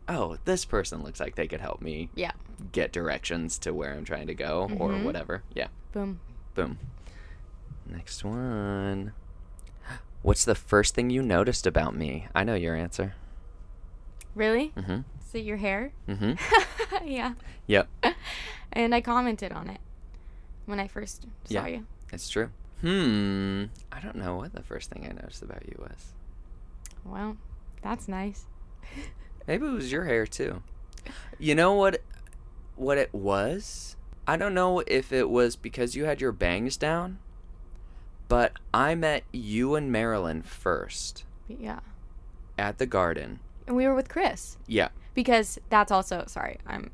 oh this person looks like they could help me yeah. get directions to where i'm trying to go or Mhm. whatever. Yeah. Boom. Boom. Next one. What's the first thing you noticed about me? I know your answer. Really? Mm-hmm. Is it your hair? Mm-hmm. Yeah. Yep. And i commented on it when i first saw Yeah. you. It's true hmm i don't know what the first thing i noticed about you was well that's nice Maybe it was your hair too. You know what what it was? I don't know if it was because you had your bangs down, but I met you and Marilyn first yeah at the garden. and we were with chris Yeah. because that's also sorry i'm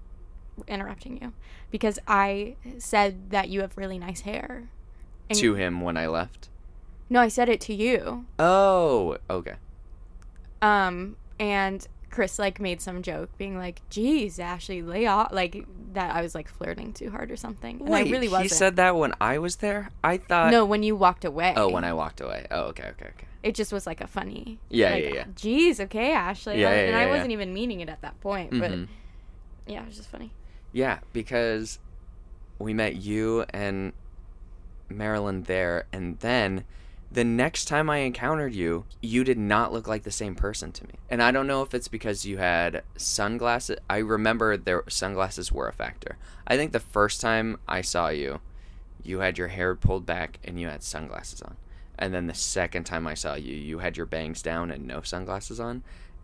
interrupting you because i said that you have really nice hair And- To him when I left. no i said it to you Oh, okay. um and chris like made some joke being like geez Ashlee lay off like that i was like flirting too hard or something and Wait, i really wasn't he said that when I was there? I thought no when you walked away Oh, when I walked away. Oh, okay, okay, okay. it just was like a funny Yeah, like, yeah, yeah. geez okay Ashlee Yeah, I- yeah, and yeah, i wasn't even meaning it at that point but Mhm. yeah it was just funny Yeah, because we met you and Marilyn there, and then the next time I encountered you, you did not look like the same person to me. And I don't know if it's because you had sunglasses. I remember their sunglasses were a factor. I think the first time I saw you, you had your hair pulled back and you had sunglasses on. And then the second time I saw you, you had your bangs down and no sunglasses on.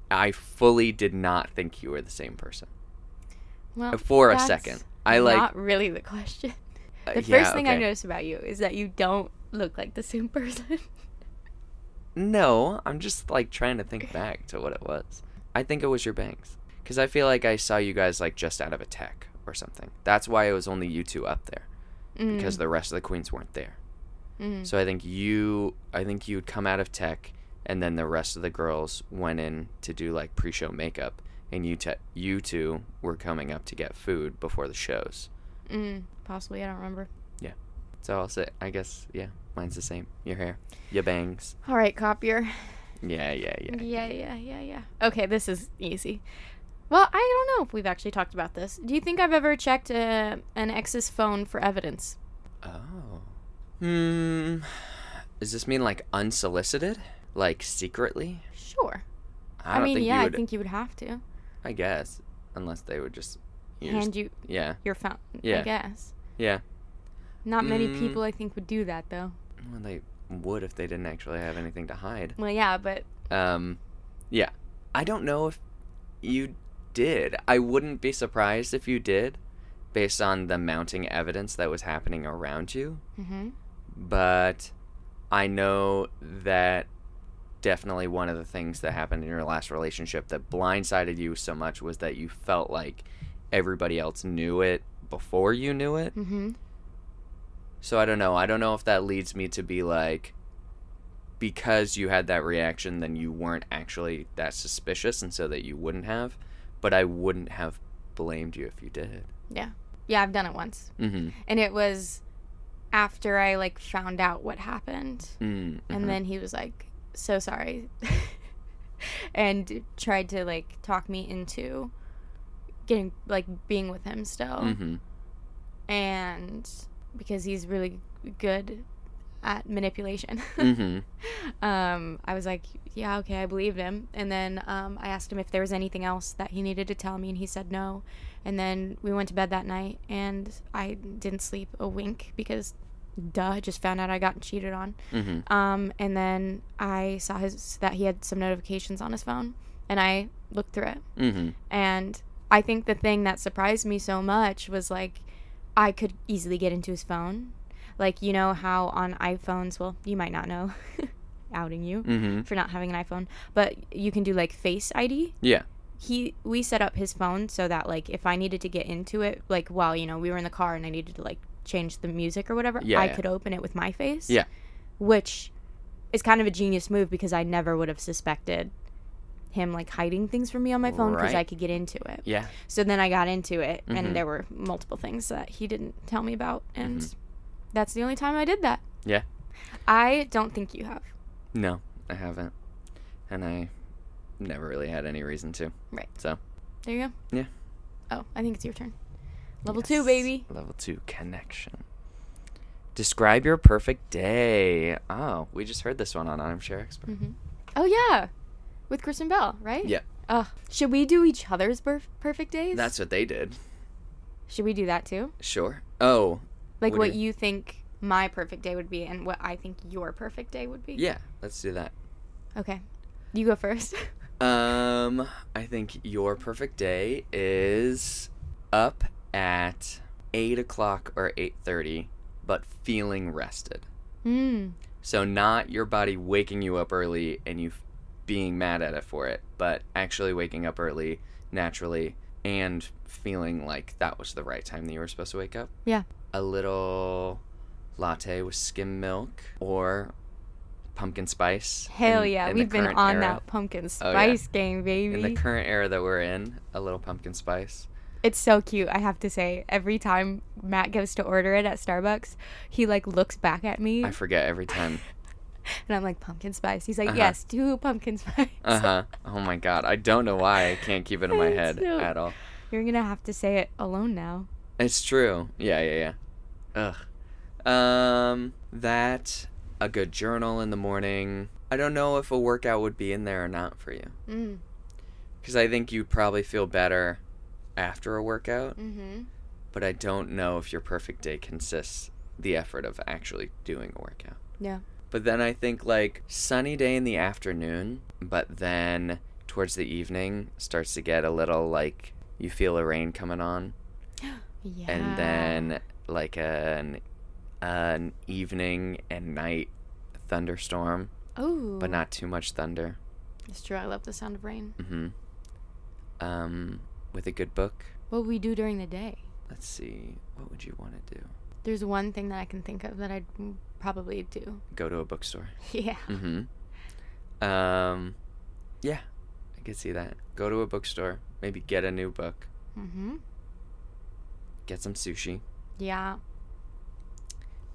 I fully did not think you were the same person well for a second. I like not really the question the first yeah, thing i noticed about you is that you don't look like the same person No, I'm just like trying to think back to what it was. I think it was your bangs because I feel like I saw you guys like just out of a tech or something. That's why it was only you two up there Mm, because the rest of the queens weren't there. mm. So I think you, I think you'd come out of tech, and then the rest of the girls went in to do like pre-show makeup, and you te- you two were coming up to get food before the shows. Mm, possibly, I don't remember. Yeah. So I'll say, I guess, yeah, mine's the same. Your hair, your bangs. All right, copier. Yeah, yeah, yeah. Yeah, yeah, yeah, yeah. Okay, this is easy. Well, I don't know if we've actually talked about this. Do you think I've ever checked uh, an ex's phone for evidence? Oh. Hmm. Does this mean like unsolicited? Like secretly? Sure. I, I, mean, think yeah, you would. I think you would have to I guess, unless they would just. Use- hand you yeah, your phone. Yeah. I guess. yeah. Not many Mm. people, I think, would do that though. Well, they would if they didn't actually have anything to hide. Well, yeah, but Um, yeah. I don't know if you did. I wouldn't be surprised if you did, based on the mounting evidence that was happening around you. hmm But I know that definitely one of the things that happened in your last relationship that blindsided you so much was that you felt like everybody else knew it before you knew it. Mm-hmm. So I don't know. I don't know if that leads me to be like because you had that reaction then you weren't actually that suspicious and so that you wouldn't have, but I wouldn't have blamed you if you did. Yeah. Yeah, I've done it once. Mhm. And it was after I like found out what happened. Mm. And then he was like, "So sorry." and tried to like talk me into getting like being with him still. Mhm. And because he's really good at manipulation. Mhm. um, I was like, yeah, okay, I believed him. And then um, I asked him if there was anything else that he needed to tell me, and he said no. And then we went to bed that night, and I didn't sleep a wink because, duh, I just found out I got cheated on. Mhm. Um, and then I saw his that he had some notifications on his phone, and I looked through it. Mhm. And I think the thing that surprised me so much was like I could easily get into his phone. Like, you know how on iPhones, well, you might not know, outing you Mhm. for not having an iPhone, but you can do like Face ID. Yeah. He we set up his phone so that like if I needed to get into it, like while, you know, we were in the car and I needed to like change the music or whatever, Yeah, I yeah. could open it with my face. Yeah. Which is kind of a genius move because I never would have suspected him like hiding things from me on my phone because I could get into it. Yeah. So then I got into it, Mhm. and there were multiple things that he didn't tell me about, and Mhm. that's the only time I did that. Yeah. I don't think you have. No, I haven't. And I never really had any reason to. Right. So, There you go. Yeah. Oh, I think it's your turn. Level two, baby. Level 2 connection. Describe your perfect day. Oh, we just heard this one on Armchair Expert. hmm Oh yeah, with Kristen Bell, right? Yeah. Oh, should we do each other's perf- perfect days? That's what they did. Should we do that too? Sure. Oh, Like What what, you think my perfect day would be, and what I think your perfect day would be. yeah, let's do that. Okay. You go first. Um, I think your perfect day is up at eight o'clock or eight thirty, but feeling rested. Hmm. So not your body waking you up early and you being mad at it for it, but actually waking up early naturally and feeling like that was the right time that you were supposed to wake up. Yeah. A little latte with skim milk or pumpkin spice. Hell in- yeah, in we've been on era. that pumpkin Oh, yeah. spice game, baby. In the current era that we're in, a little pumpkin spice. It's so cute, I have to say. Every time Matt goes to order it at Starbucks, he like looks back at me I forget every time. and I'm like, pumpkin spice. He's like, Uh-huh. yes, two pumpkin spice. Uh huh. Oh my god. I don't know why I can't keep it in my head so- at all. You're gonna have to say it alone now. It's true. Yeah, yeah, yeah. Ugh. Um, that a good journal in the morning. I don't know if a workout would be in there or not for you, Mm. because I think you'd probably feel better after a workout. Mm-hmm. But I don't know if your perfect day consists the effort of actually doing a workout. Yeah. But then I think like sunny day in the afternoon, but then towards the evening starts to get a little like you feel a rain coming on. Yeah. and then like an an evening and night thunderstorm, Oh. but not too much thunder. It's true. I love the sound of rain. hmm Um, with a good book. What would we do during the day? Let's see. What would you want to do? There's one thing that I can think of that I'd probably do. Go to a bookstore. Yeah. Mm-hmm. Um, yeah, I could see that. Go to a bookstore. Maybe get a new book. Mm-hmm. Get some sushi. Yeah.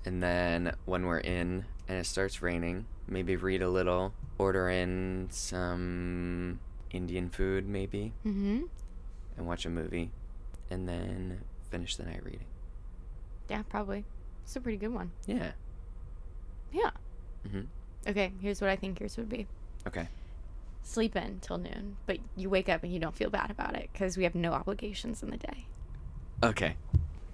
And then when we're in and it starts raining, maybe read a little, order in some Indian food maybe, Mm-hmm. and watch a movie, and then finish the night reading. Yeah, probably. It's a pretty good one. Yeah. Yeah. Mhm. Okay, here's what I think yours would be. Okay. Sleep in till noon, but you wake up and you don't feel bad about it because we have no obligations in the day. Okay.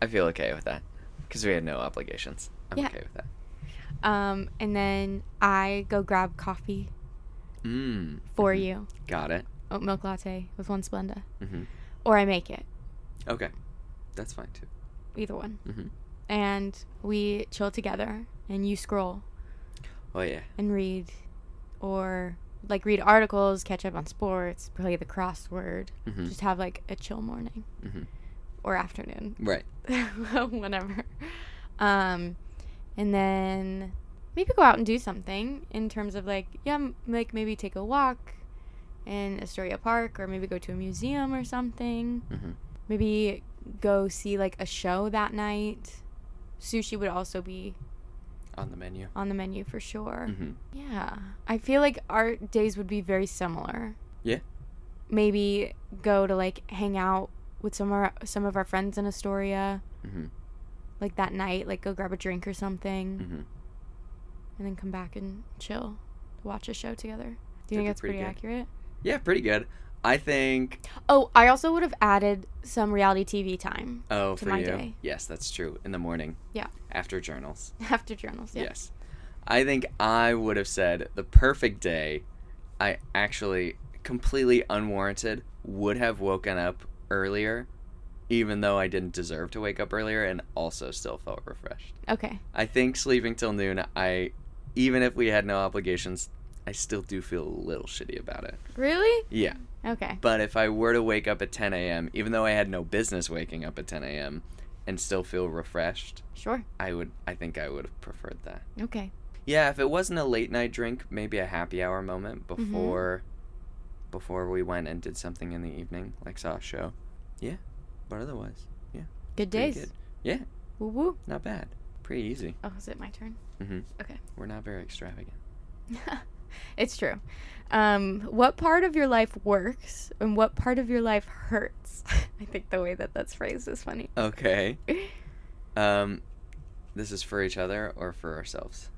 I feel okay with that because we had no obligations. I'm Yeah. okay with that. Um, and then I go grab coffee Mm. for mhm. you, Got it. oat milk latte with one Splenda, Mm-hmm. or I make it, Okay. That's fine too. either one. And we chill together, and you scroll Oh yeah. and read, or like read articles, catch up on sports, play the crossword, Mm-hmm. just have like a chill morning. Mm-hmm. or afternoon, Right. whenever. Um, and then maybe go out and do something in terms of like yeah, m- like maybe take a walk in Astoria Park, or maybe go to a museum or something. Mhm. Maybe go see like a show that night. Sushi would also be On the menu. on the menu for sure. hmm Yeah. I feel like our days would be very similar. Yeah. Maybe go to like hang out with some of our, some of our friends in Astoria hmm like that night, like go grab a drink or something hmm and then come back and chill, watch a show together. Do you That'd think that's pretty pretty, accurate? Yeah, pretty good. I think. Oh, I also would have added some reality TV time Oh, to for my you. day. Yes, that's true. In the morning. Yeah. After journals. after journals. Yeah. Yes. I think I would have said the perfect day. I actually completely unwarranted would have woken up earlier, even though I didn't deserve to wake up earlier, and also still felt refreshed. Okay. I think sleeping till noon. I, even if we had no obligations, I still do feel a little shitty about it. Really? Yeah. Okay. But if I were to wake up at 10 a.m., even though I had no business waking up at 10 a.m., and still feel refreshed, Sure. I would. I think I would have preferred that. Okay. Yeah, if it wasn't a late night drink, maybe a happy hour moment before, before we went and did something in the evening, like saw a show. Yeah, but otherwise, yeah. Good days. good. Yeah, Woo woo. not bad. Pretty easy. Oh, is it my turn? Mm hmm Okay. We're not very extravagant. it's true. Um, what part of your life works and what part of your life hurts? I think the way that that's phrased is funny. Okay. Um, this is for each other or for ourselves.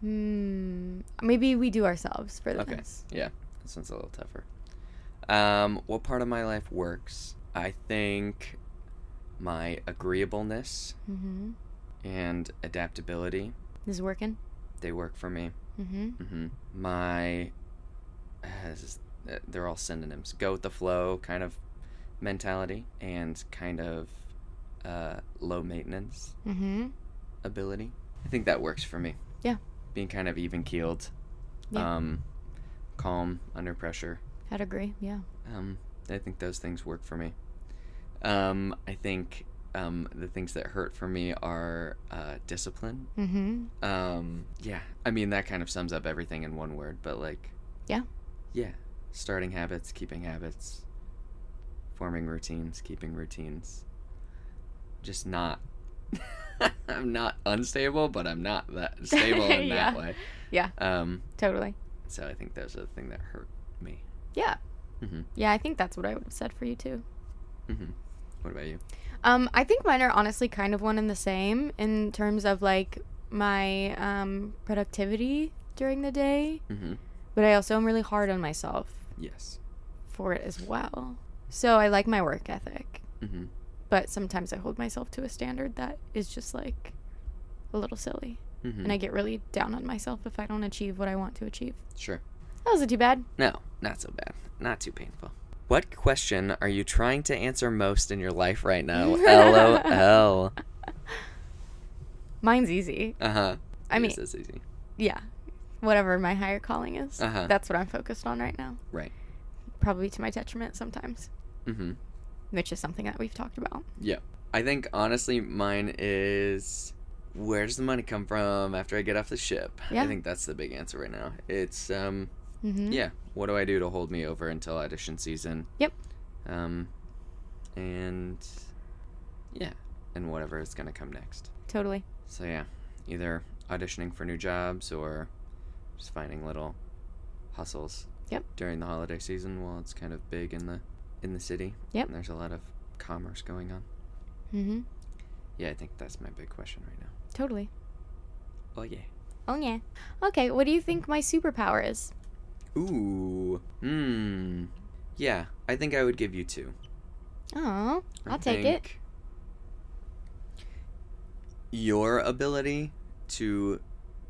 Hmm. Maybe we do ourselves for Okay. this. Yeah, this one's a little tougher. Um, what part of my life works? I think my agreeableness Mm-hmm. and adaptability. This is working. They work for me. Mm-hmm. hmm My, uh, this is- uh, they're all synonyms. Go with the flow kind of mentality and kind of uh, low maintenance Mm-hmm. ability. I think that works for me. Yeah. Being kind of even keeled, Yeah. um, calm under pressure. I'd agree. Yeah. Um, I think those things work for me. Um, I think um, the things that hurt for me are uh, discipline. Mm-hmm. Um, yeah, I mean that kind of sums up everything in one word, but like, Yeah. yeah, starting habits, keeping habits, forming routines, keeping routines. Just not. I'm not unstable, but I'm not that stable in Yeah. that way. Yeah. Um, Totally. so I think those are the thing that hurt me. Yeah. Mhm. Yeah, I think that's what I would have said for you too. hmm What about you? Um, I think mine are honestly kind of one and the same in terms of like my um, productivity during the day, hmm but I also am really hard on myself Yes. for it as well. So I like my work ethic, hmm but sometimes I hold myself to a standard that is just like a little silly, hmm and I get really down on myself if I don't achieve what I want to achieve. Sure. That wasn't too bad. No, not so bad. Not too painful. What question are you trying to answer most in your life right now? LOL. Mine's easy. Uh huh. I mean, is easy. yeah, whatever my higher calling is, Uh-huh. that's what I'm focused on right now. Right. Probably to my detriment sometimes. Mm-hmm. which is something that we've talked about. Yeah. I think honestly, mine is where does the money come from after I get off the ship? Yeah. I think that's the big answer right now. It's um, Mm-hmm. yeah. What do I do to hold me over until audition season? Yep. Um, and yeah, and whatever is gonna come next. Totally. So yeah, either auditioning for new jobs or just finding little hustles. Yep. During the holiday season, while it's kind of big in the in the city. Yep. And there's a lot of commerce going on. Mm-hmm. Yeah, I think that's my big question right now. Totally. Oh yeah. Oh yeah. Okay. What do you think my superpower is? Ooh. Hmm. Yeah, I think I would give you two. Oh, I'll take it. Your ability to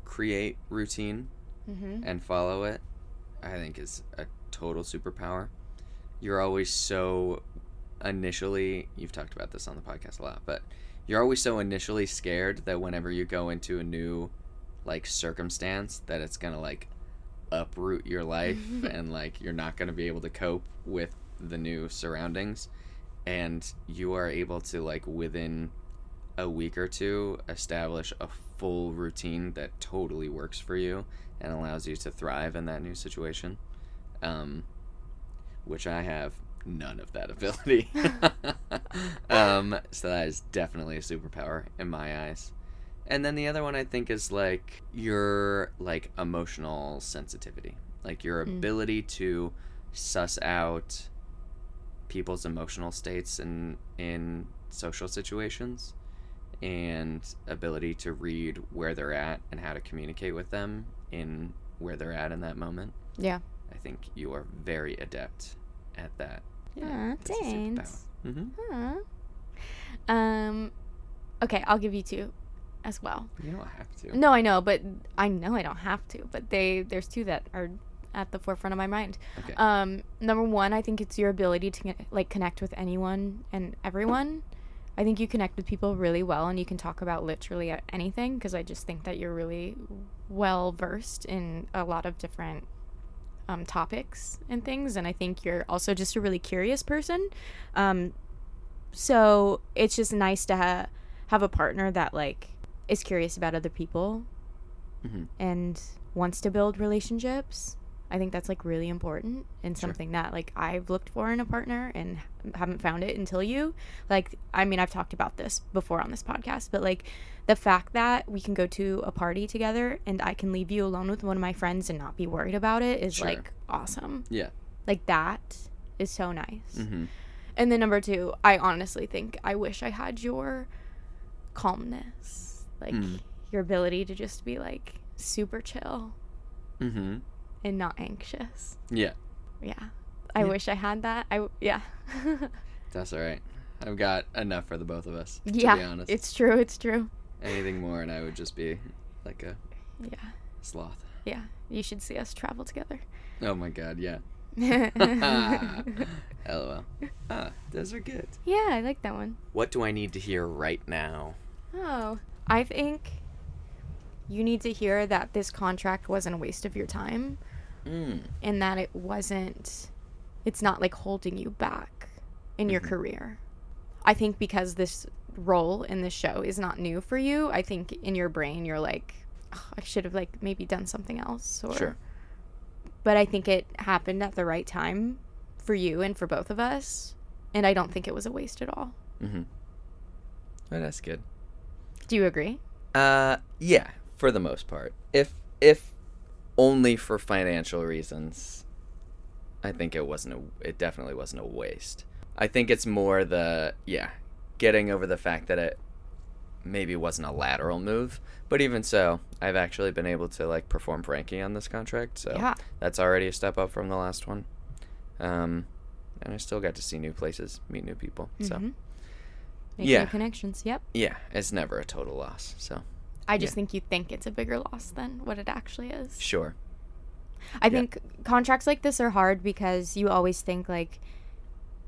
create routine Mm-hmm. and follow it, I think is a total superpower. You're always so initially, you've talked about this on the podcast a lot, but you're always so initially scared that whenever you go into a new like circumstance that it's going to like uproot your life and like you're not going to be able to cope with the new surroundings. and you are able to like within a week or two establish a full routine that totally works for you and allows you to thrive in that new situation. Um, which i have none of that ability. Um, so that is definitely a superpower in my eyes and then the other one i think is like your like emotional sensitivity like your Mm. ability to suss out people's emotional states in in social situations and ability to read where they're at and how to communicate with them in where they're at in that moment. Yeah. I think you are very adept at that. Yeah, thanks. Mm-hmm. Huh. Um, okay, I'll give you two as well. You don't have to. No, I know, but I know I don't have to. But they there's two that are at the forefront of my mind. Okay. Um, number one, I think it's your ability to like connect with anyone and everyone. I think you connect with people really well, and you can talk about literally anything. Because I just think that you're really well versed in a lot of different um, topics and things, and I think you're also just a really curious person. Um, so it's just nice to ha- have a partner that like is curious about other people Mhm. and wants to build relationships. I think that's like really important and Sure. something that like I've looked for in a partner and haven't found it until you. Like I mean I've talked about this before on this podcast, but like the fact that we can go to a party together and I can leave you alone with one of my friends and not be worried about it is Sure. like awesome. Yeah. Like that is so nice. Mm-hmm. And then number two, I honestly think I wish I had your calmness, like Mm. your ability to just be like super chill Mm-hmm. and not anxious. Yeah. Yeah, I Yeah. wish I had that. I yeah, That's all right. I've got enough for the both of us. To be yeah. honest. It's true. It's true. Anything more, and I would just be like a Yeah, sloth. yeah. You should see us travel together. Oh my god, yeah. LOL. Ah, those are good. yeah, I like that one. What do I need to hear right now? Oh, I think you need to hear that this contract wasn't a waste of your time. Mm. and that it wasn't it's not like holding you back in your Mhm. career. I think because this role in this show is not new for you, I think in your brain you're like "Ugh, I should have like maybe done something else or Sure. But I think it happened at the right time for you and for both of us, and I don't think it was a waste at all. Mm-hmm. Oh, that's good. Do you agree? Uh, yeah, for the most part. If if only for financial reasons, I think it wasn't a. It definitely wasn't a waste. I think it's more the yeah, getting over the fact that it maybe wasn't a lateral move. But even so, I've actually been able to like perform Frankie on this contract, so Yeah. that's already a step up from the last one. Um, and I still got to see new places, meet new people. So Mhm. Make Yeah. new connections. Yep. yeah, it's never a total loss. So I just Yeah. think you think it's a bigger loss than what it actually is. sure. I Yeah. think contracts like this are hard because you always think like,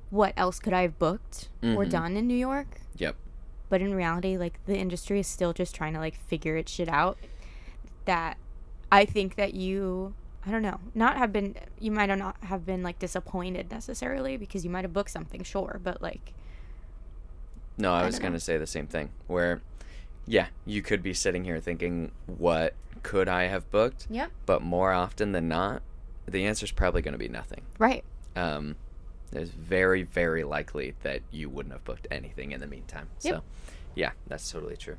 what else could I have booked or Mhm. done in New York? Yep. But in reality, like the industry is still just trying to like figure its shit out. That I think that you, I don't know, not have been, you might not have been like disappointed necessarily because you might have booked something, sure, but like, No, I I was going to say the same thing. Where, yeah, you could be sitting here thinking, what could I have booked? yep, But more often than not, the answer is probably going to be nothing. right, Um, there's very, very likely that you wouldn't have booked anything in the meantime. Yep. So, yeah, that's totally true.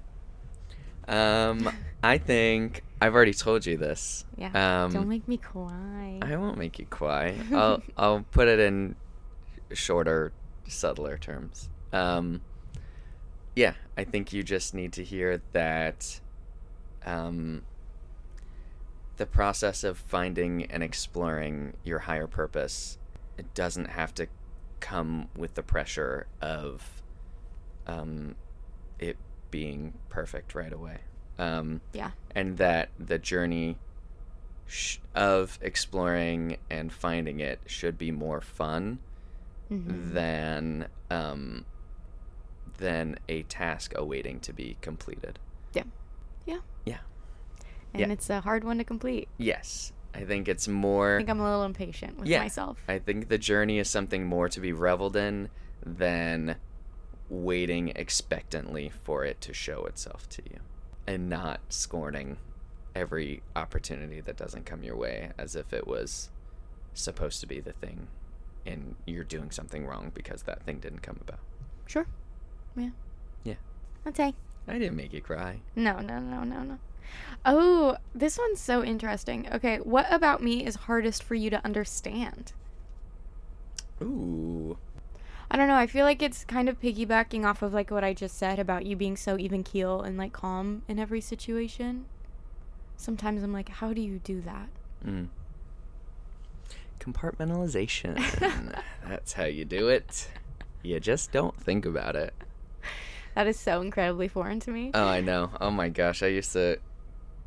Um, I think I've already told you this. yeah. Um, don't make me cry. I won't make you cry. I'll I'll put it in shorter, subtler terms. Um, yeah, I think you just need to hear that. Um, the process of finding and exploring your higher purpose, it doesn't have to come with the pressure of, um, it being perfect right away. Um, Yeah. and that the journey sh- of exploring and finding it should be more fun Mhm. than um, than a task awaiting to be completed. Yeah. Yeah. Yeah. And yeah. it's a hard one to complete. Yes, I think it's more. I think I'm a little impatient with Yeah. myself. I think the journey is something more to be reveled in than waiting expectantly for it to show itself to you and not scorning every opportunity that doesn't come your way as if it was supposed to be the thing and you're doing something wrong because that thing didn't come about. Sure. Yeah. Yeah. Okay. I didn't make you cry. No, no, no, no, no. Oh, this one's so interesting. Okay, what about me is hardest for you to understand? Ooh. I don't know. I feel like it's kind of piggybacking off of like what I just said about you being so even keel and like calm in every situation. Sometimes I'm like, how do you do that? Mm. Compartmentalization. That's how you do it. You just don't think about it. That is so incredibly foreign to me. Oh, I know. Oh my gosh, I used to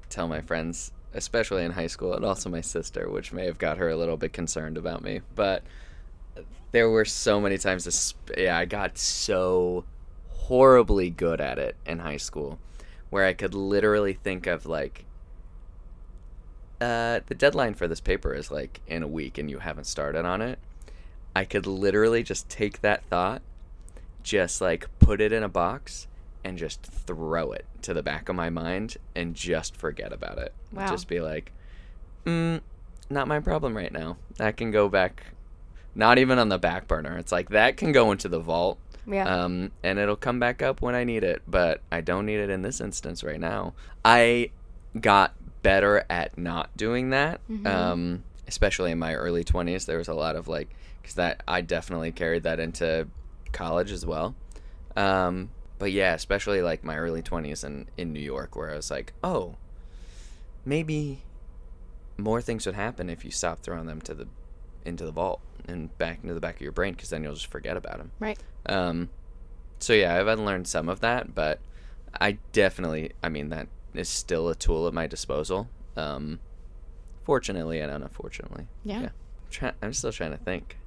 tell my friends, especially in high school, and also my sister, which may have got her a little bit concerned about me. But there were so many times, this, yeah, I got so horribly good at it in high school, where I could literally think of like, uh, the deadline for this paper is like in a week, and you haven't started on it. I could literally just take that thought, just like put it in a box, and just throw it to the back of my mind and just forget about it. Wow. Just be like, mm, not my problem right now. That can go back, not even on the back burner. It's like that can go into the vault. Yeah. Um, and it'll come back up when I need it, but I don't need it in this instance right now. I got better at not doing that. Mhm. Um, especially in my early 20s, there was a lot of like, because that I definitely carried that into college as well. Um, but yeah, especially like my early 20s and in New York, where I was like, oh, maybe more things would happen if you stop throwing them to the into the vault and back into the back of your brain, because then you'll just forget about them. right. Um, so yeah, I've unlearned some of that, but I definitely, I mean, that is still a tool at my disposal. Um, fortunately and unfortunately. Yeah. Yeah. Try, I'm still trying to think.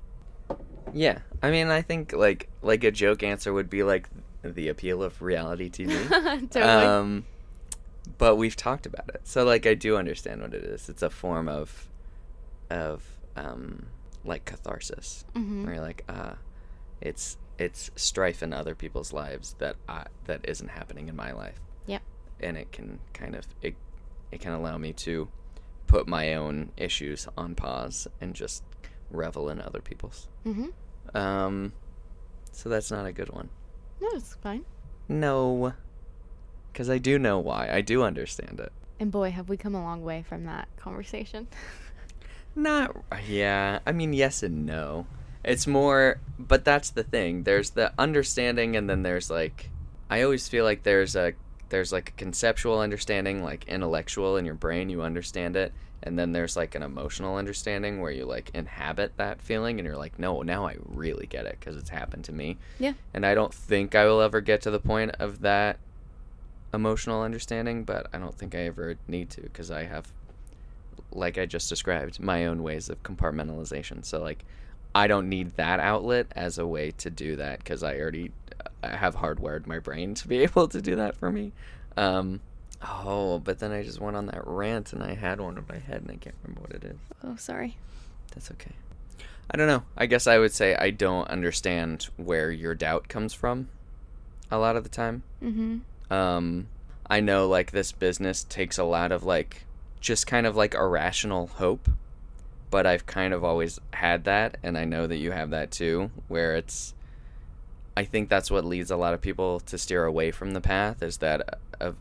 Yeah, I mean, I think like like a joke answer would be like the appeal of reality TV. totally. Um, but we've talked about it, so like I do understand what it is. It's a form of of um, like catharsis, Mhm. where you're like, ah, it's it's strife in other people's lives that I, that isn't happening in my life. Yep. And it can kind of it it can allow me to put my own issues on pause and just revel in other people's. Mm-hmm. Um, so that's not a good one. No, it's fine. No, because I do know why. I do understand it. And boy, have we come a long way from that conversation. Not, yeah. I mean, yes and no. It's more, but that's the thing. There's the understanding, and then there's like, I always feel like there's a there's like a conceptual understanding, like intellectual in your brain, you understand it, and then there's like an emotional understanding where you like inhabit that feeling, and you're like, no, now I really get it because it's happened to me. Yeah. And I don't think I will ever get to the point of that emotional understanding, but I don't think I ever need to because I have like I just described, my own ways of compartmentalization. So like I don't need that outlet as a way to do that because I already I have hardwired my brain to be able to do that for me. Um, oh, but then I just went on that rant and I had one in my head and I can't remember what it is. oh, sorry. That's okay. I don't know. I guess I would say I don't understand where your doubt comes from a lot of the time. Mhm. Um, I know like this business takes a lot of like just kind of like irrational hope, but I've kind of always had that, and I know that you have that too, where it's. I think that's what leads a lot of people to steer away from the path is that uh,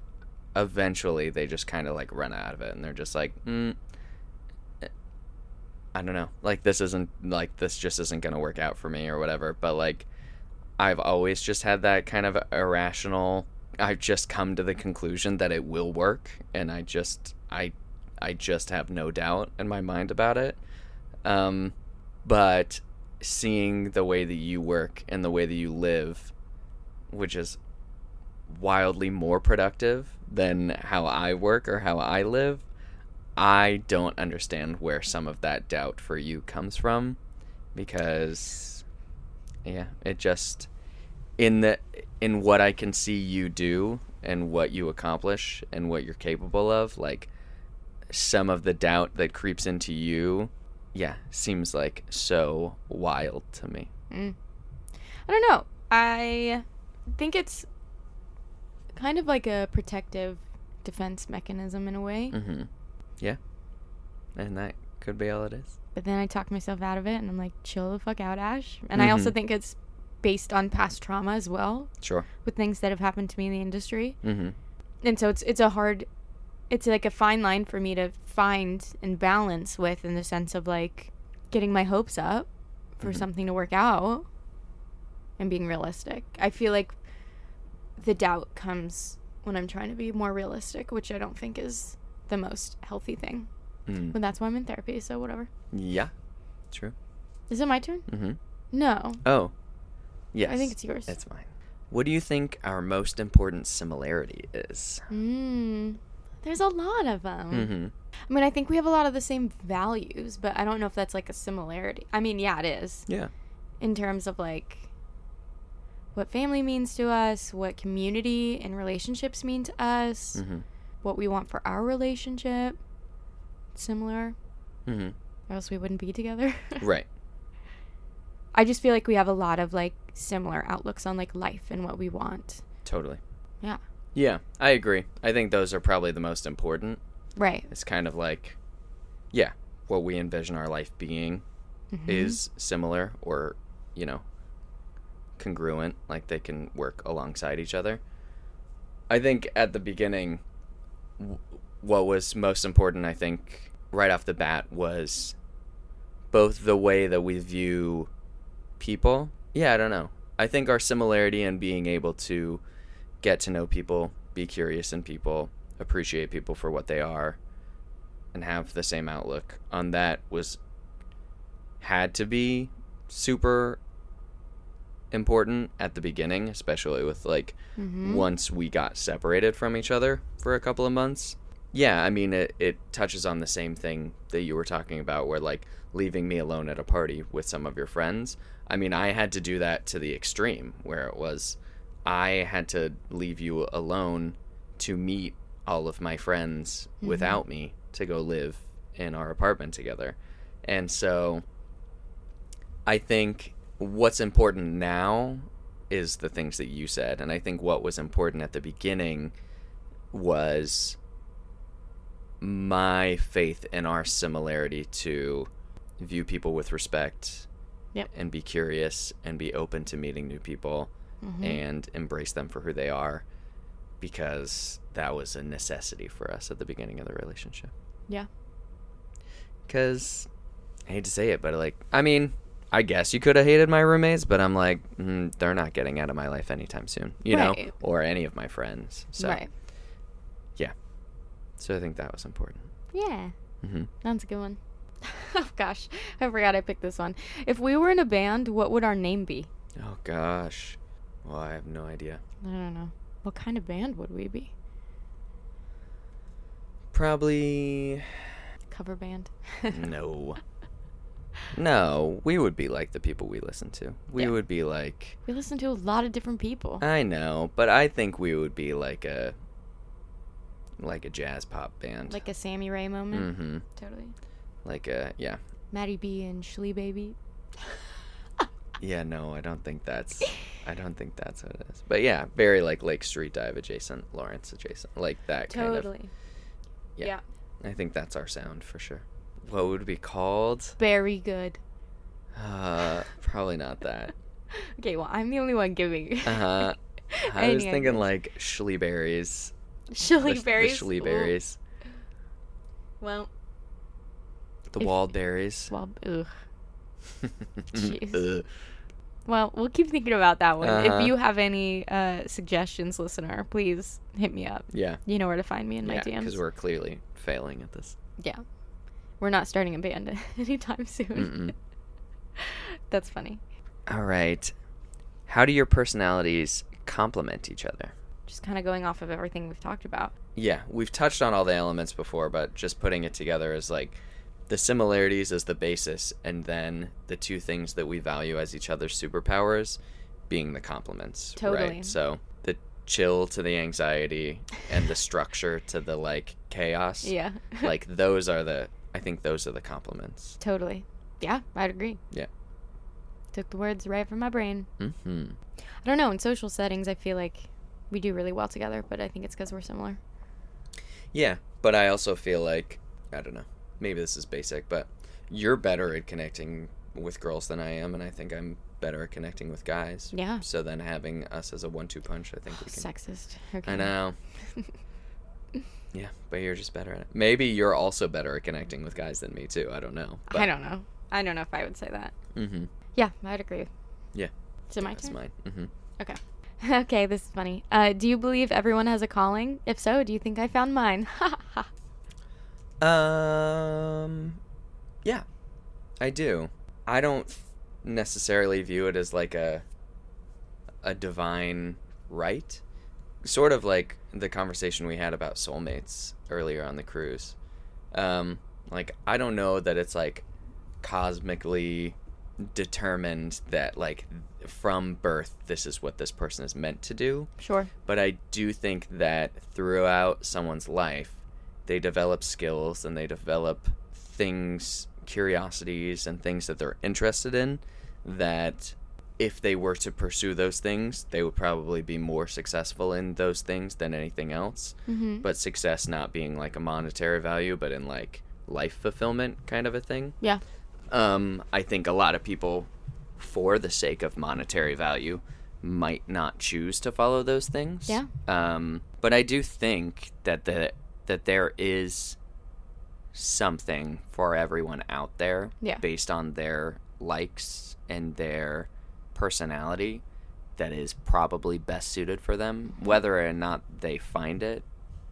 eventually they just kind of like run out of it and they're just like, mm, I don't know, like this isn't like this just isn't gonna work out for me or whatever. But like, I've always just had that kind of irrational. I've just come to the conclusion that it will work, and I just I I just have no doubt in my mind about it. Um, but seeing the way that you work and the way that you live, which is wildly more productive than how I work or how I live, I don't understand where some of that doubt for you comes from because yeah, it just in the in what I can see you do and what you accomplish and what you're capable of, like some of the doubt that creeps into you, yeah, seems like so wild to me. Mm. I don't know. I think it's kind of like a protective defense mechanism in a way. Mm-hmm. Yeah. And that could be all it is. But then I talk myself out of it and I'm like, chill the fuck out, Ash. And I also Mhm. think it's based on past trauma as well Sure. with things that have happened to me in the industry. Mm-hmm. And so it's it's a hard it's like a fine line for me to find and balance with in the sense of like getting my hopes up for Mhm. something to work out and being realistic. I feel like the doubt comes when I'm trying to be more realistic, which I don't think is the most healthy thing. Mm. But that's why I'm in therapy, so whatever. Yeah. True. Is it my turn? Mm-hmm. No. Oh. Yes. I think it's yours. It's mine. What do you think our most important similarity is? Mm, there's a lot of them. Mm-hmm. I mean, I think we have a lot of the same values, but I don't know if that's like a similarity. I mean, yeah, it is Yeah. in terms of like what family means to us, what community and relationships mean to us, Mm-hmm. what we want for our relationship. Similar, Mm-hmm. or else we wouldn't be together. Right. I just feel like we have a lot of like similar outlooks on like life and what we want. Totally. Yeah. Yeah, I agree. I think those are probably the most important. Right. It's kind of like, yeah, what we envision our life being Mhm. is similar or, you know, congruent, like they can work alongside each other. I think at the beginning, what was most important, I think, right off the bat was both the way that we view people. Yeah, I don't know. I think our similarity in being able to get to know people, be curious in people, appreciate people for what they are, and have the same outlook on that was had to be super important at the beginning, especially with like Mhm. once we got separated from each other for a couple of months. Yeah, I mean it it touches on the same thing that you were talking about where like leaving me alone at a party with some of your friends. I mean, I had to do that to the extreme where it was I had to leave you alone to meet all of my friends Mhm. without me to go live in our apartment together. And so I think what's important now is the things that you said. And I think what was important at the beginning was my faith in our similarity to view people with respect Yep. and be curious and be open to meeting new people Mhm. and embrace them for who they are because that was a necessity for us at the beginning of the relationship. Yeah. Because I hate to say it, but like, I mean, I guess you could have hated my roommates, but I'm like, mm, they're not getting out of my life anytime soon, you know, or any of my friends. So, Right. Yeah. So I think that was important. Yeah. hmm That's a good one. oh gosh, I forgot I picked this one. If we were in a band, what would our name be? Oh gosh, well, I have no idea. I don't know. What kind of band would we be? Probably Cover band. no. No, we would be like the people we listen to. We Yeah. would be like We listen to a lot of different people. I know, but I think we would be like a like a jazz pop band. like a Sammy Rae moment. mm-hmm. Totally. Like a yeah. Maddie B and Shlee Baby. Yeah, no, I don't think that's I don't think that's what it is. But yeah, very like Lake Street Dive adjacent, Lawrence adjacent. Like that kind of Totally. Yeah. yeah. I think that's our sound for sure. What would it be called? Very good. Uh probably not that. Okay, well, I'm the only one giving. Uh-huh. I was thinking like Schleeberries. Shilly the, berries. The. Schleeberries. Well, The If- walled berries. well, ugh. Jeez. Ugh. Well, we'll keep thinking about that one. Uh-huh. If you have any uh, suggestions, listener, please hit me up. Yeah. You know where to find me in my Yeah, DMs. because we're clearly failing at this. Yeah. We're not starting a band anytime soon. That's funny. All right. How do your personalities complement each other? Just kind of going off of everything we've talked about. Yeah, we've touched on all the elements before, but just putting it together is like the similarities as the basis, and then the two things that we value as each other's superpowers being the complements. Totally. Right? So the chill to the anxiety and the structure to the like chaos. Yeah. Like those are the I think those are the compliments. totally. Yeah, I'd agree. Yeah. Took the words right from my brain. Mm-hmm. I don't know. In social settings, I feel like we do really well together, but I think it's because we're similar. Yeah, but I also feel like I don't know. Maybe this is basic, but you're better at connecting with girls than I am, and I think I'm better at connecting with guys. Yeah. So then having us as a one-two punch, I think we can. Sexist. Okay. I know. yeah, but you're just better at it. Maybe you're also better at connecting with guys than me too. I don't know. I don't know. I don't know if I would say that. Mm-hmm. Yeah, I'd agree. Yeah. Is it my That's turn? mine. Mm-hmm. Okay. okay, this is funny. Uh, do you believe everyone has a calling? If so, do you think I found mine? Um, yeah, I do. I don't necessarily view it as like a a divine right. Sort of like the conversation we had about soulmates earlier on the cruise. Um, like I don't know that it's like cosmically determined that like from birth this is what this person is meant to do sure. but I do think that throughout someone's life, they develop skills and they develop things, curiosities, and things that they're interested in that if they were to pursue those things, they would probably be more successful in those things than anything else. Mm-hmm. But success not being like a monetary value, but in like life fulfillment kind of a thing. Yeah. Um, I think a lot of people, for the sake of monetary value, might not choose to follow those things. Yeah. Um, but I do think that the that there is something for everyone out there Yeah. based on their likes and their personality that is probably best suited for them. Whether or not they find it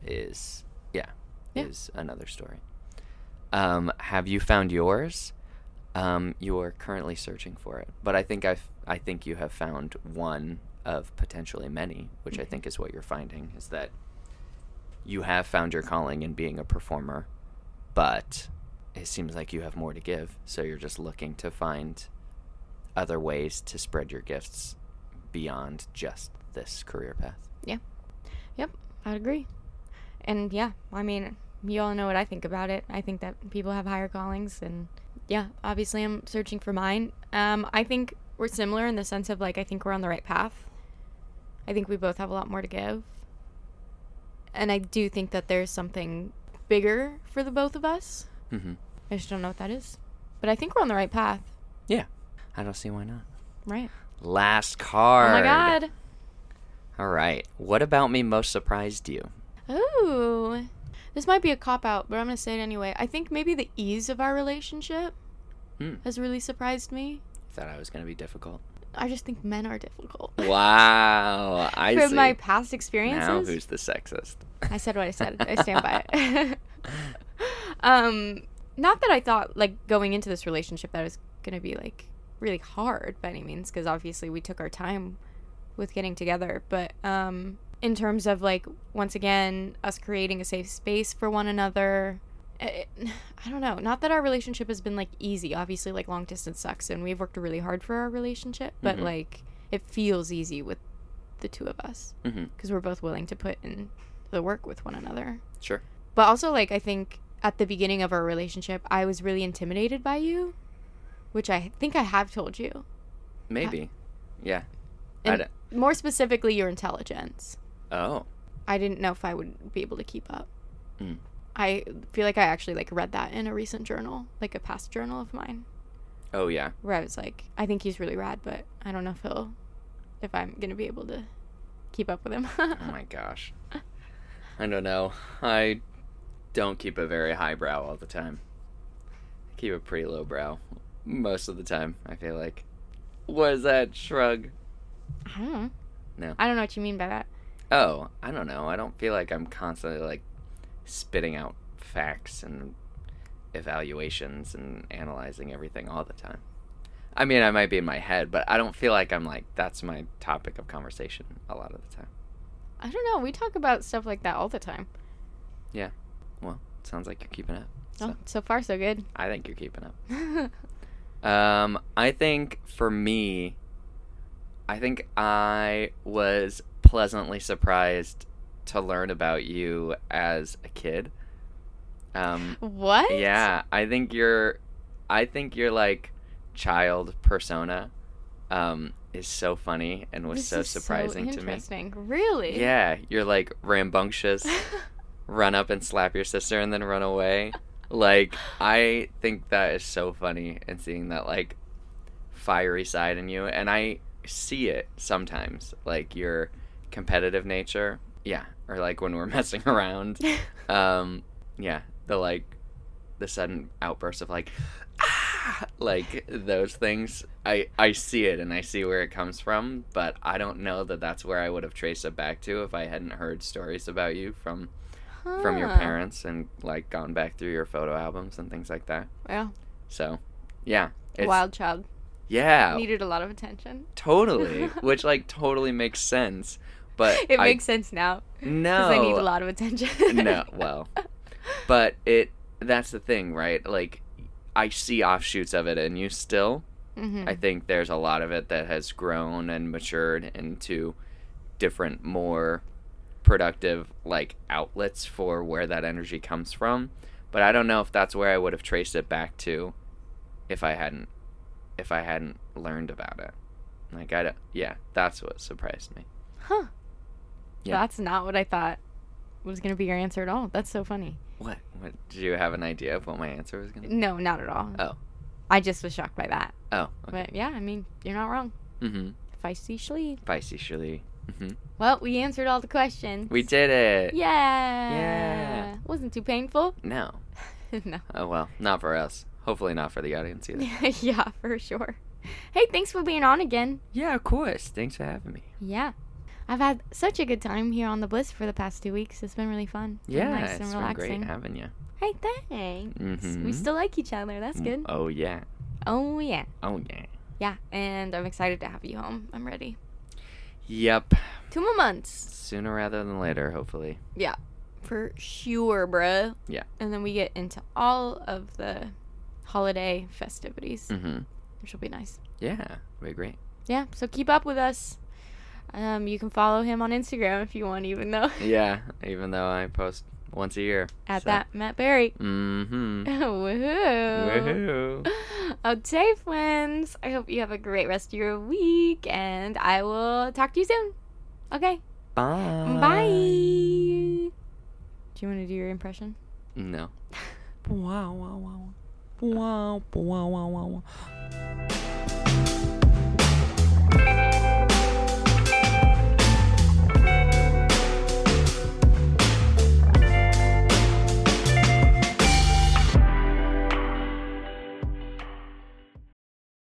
is yeah, Yeah. is another story. Um, have you found yours? Um, you are currently searching for it, but I think I've I think you have found one of potentially many, which I think is what you're finding is that you have found your calling in being a performer, but it seems like you have more to give, so you're just looking to find other ways to spread your gifts beyond just this career path. Yeah. Yep, I'd agree. And yeah, I mean, you all know what I think about it. I think that people have higher callings, and yeah, obviously I'm searching for mine. Um, I think we're similar in the sense of like I think we're on the right path. I think we both have a lot more to give, and I do think that there's something bigger for the both of us. Mm-hmm. I just don't know what that is, but I think we're on the right path. Yeah, I don't see why not. Right. Last card. Oh my god. All right. What about me most surprised you? Ooh. This might be a cop out, but I'm going to say it anyway. I think maybe the ease of our relationship Hmm. has really surprised me. Thought I was gonna be difficult. I just think men are difficult. Wow, I From see. my past experiences. now who's the sexist? I said what I said. I stand by it. um, not that I thought like going into this relationship that it was going to be like really hard by any means because obviously we took our time with getting together, but um in terms of like once again us creating a safe space for one another it, I don't know. Not that our relationship has been like easy. Obviously, like long distance sucks, and we've worked really hard for our relationship. But Mhm. like, it feels easy with the two of us Mm-hmm. because we're both willing to put in the work with one another. Sure. But also, like, I think at the beginning of our relationship, I was really intimidated by you, which I think I have told you. Maybe. Yeah. I And more specifically, your intelligence. oh. I didn't know if I would be able to keep up. Mm. I feel like I actually like read that in a recent journal, like a past journal of mine, Oh yeah. where I was like, I think he's really rad, but I don't know if he'll, if I'm gonna be able to keep up with him. Oh my gosh. I don't know. I don't keep a very high brow all the time. I keep a pretty low brow most of the time. I feel like. What is that shrug? I don't know. No. I don't know what you mean by that. Oh, I don't know. I don't feel like I'm constantly like spitting out facts and evaluations and analyzing everything all the time. I mean, I might be in my head, but I don't feel like I'm like that's my topic of conversation a lot of the time. I don't know. We talk about stuff like that all the time. Yeah. Well, sounds like you're keeping up. Oh, So so far so good. I think you're keeping up. Um, I think for me, I think I was pleasantly surprised to learn about you as a kid. Um, what? yeah, I think you're, I think you're like child persona um, is so funny and was This so is surprising to me. Really? Yeah, you're like rambunctious, run up and slap your sister and then run away. Like I think that is so funny and seeing that like fiery side in you and I see it sometimes like your competitive nature. Yeah, or like when we're messing around. Um yeah, the like the sudden outburst of like ah! like those things I I see it and I see where it comes from, but I don't know that that's where I would have traced it back to if I hadn't heard stories about you from from your parents and like gone back through your photo albums and things like that. Yeah. So, yeah, it's Wild child. yeah, Needed a lot of attention. totally, which like totally makes sense. But It I, makes sense now. no, Because I need a lot of attention. no, well, but it that's the thing, right? Like I see offshoots of it in you still. hmm I think there's a lot of it that has grown and matured into different, more productive like outlets for where that energy comes from. But I don't know if that's where I would have traced it back to if I hadn't if I hadn't learned about it. Like I don't, yeah, that's what surprised me. Huh. Yeah. That's not what I thought was going to be your answer at all. That's so funny. What? What? Did you have an idea of what my answer was gonna? be? No, not at all. Oh. I just was shocked by that. Oh. Okay. But yeah, I mean, you're not wrong. Mm-hmm. Feisty Shlee. Feisty Shirley. Mm-hmm. Well, we answered all the questions. We did it. Yeah. Yeah. Wasn't too painful. No. no. Oh well, not for us. Hopefully not for the audience either. yeah, for sure. Hey, thanks for being on again. Yeah, of course. Thanks for having me. Yeah. I've had such a good time here on the Bliss for the past two weeks. It's been really fun. Been Yeah, nice it's and been relaxing. great having you. Hey, thanks. We Mhm. still like each other. That's good. Oh yeah. Oh, yeah. Oh yeah. Yeah, and I'm excited to have you home. I'm ready. Yep. Two more months. Sooner rather than later, hopefully. Yeah. For sure, bruh. Yeah. And then we get into all of the holiday festivities, Mm-hmm. which will be nice. Yeah, we agree. Yeah, so keep up with us. Um, you can follow him on Instagram if you want, even though Yeah, even though I post once a year. at so. that Matt Beary. Mm-hmm. Woohoo! Woohoo. Okay, friends. I hope you have a great rest of your week, and I will talk to you soon. Okay, Bye. bye. Do you want to do your impression? No. wow, wow, wow. Wow, wow, wow, wow, wow.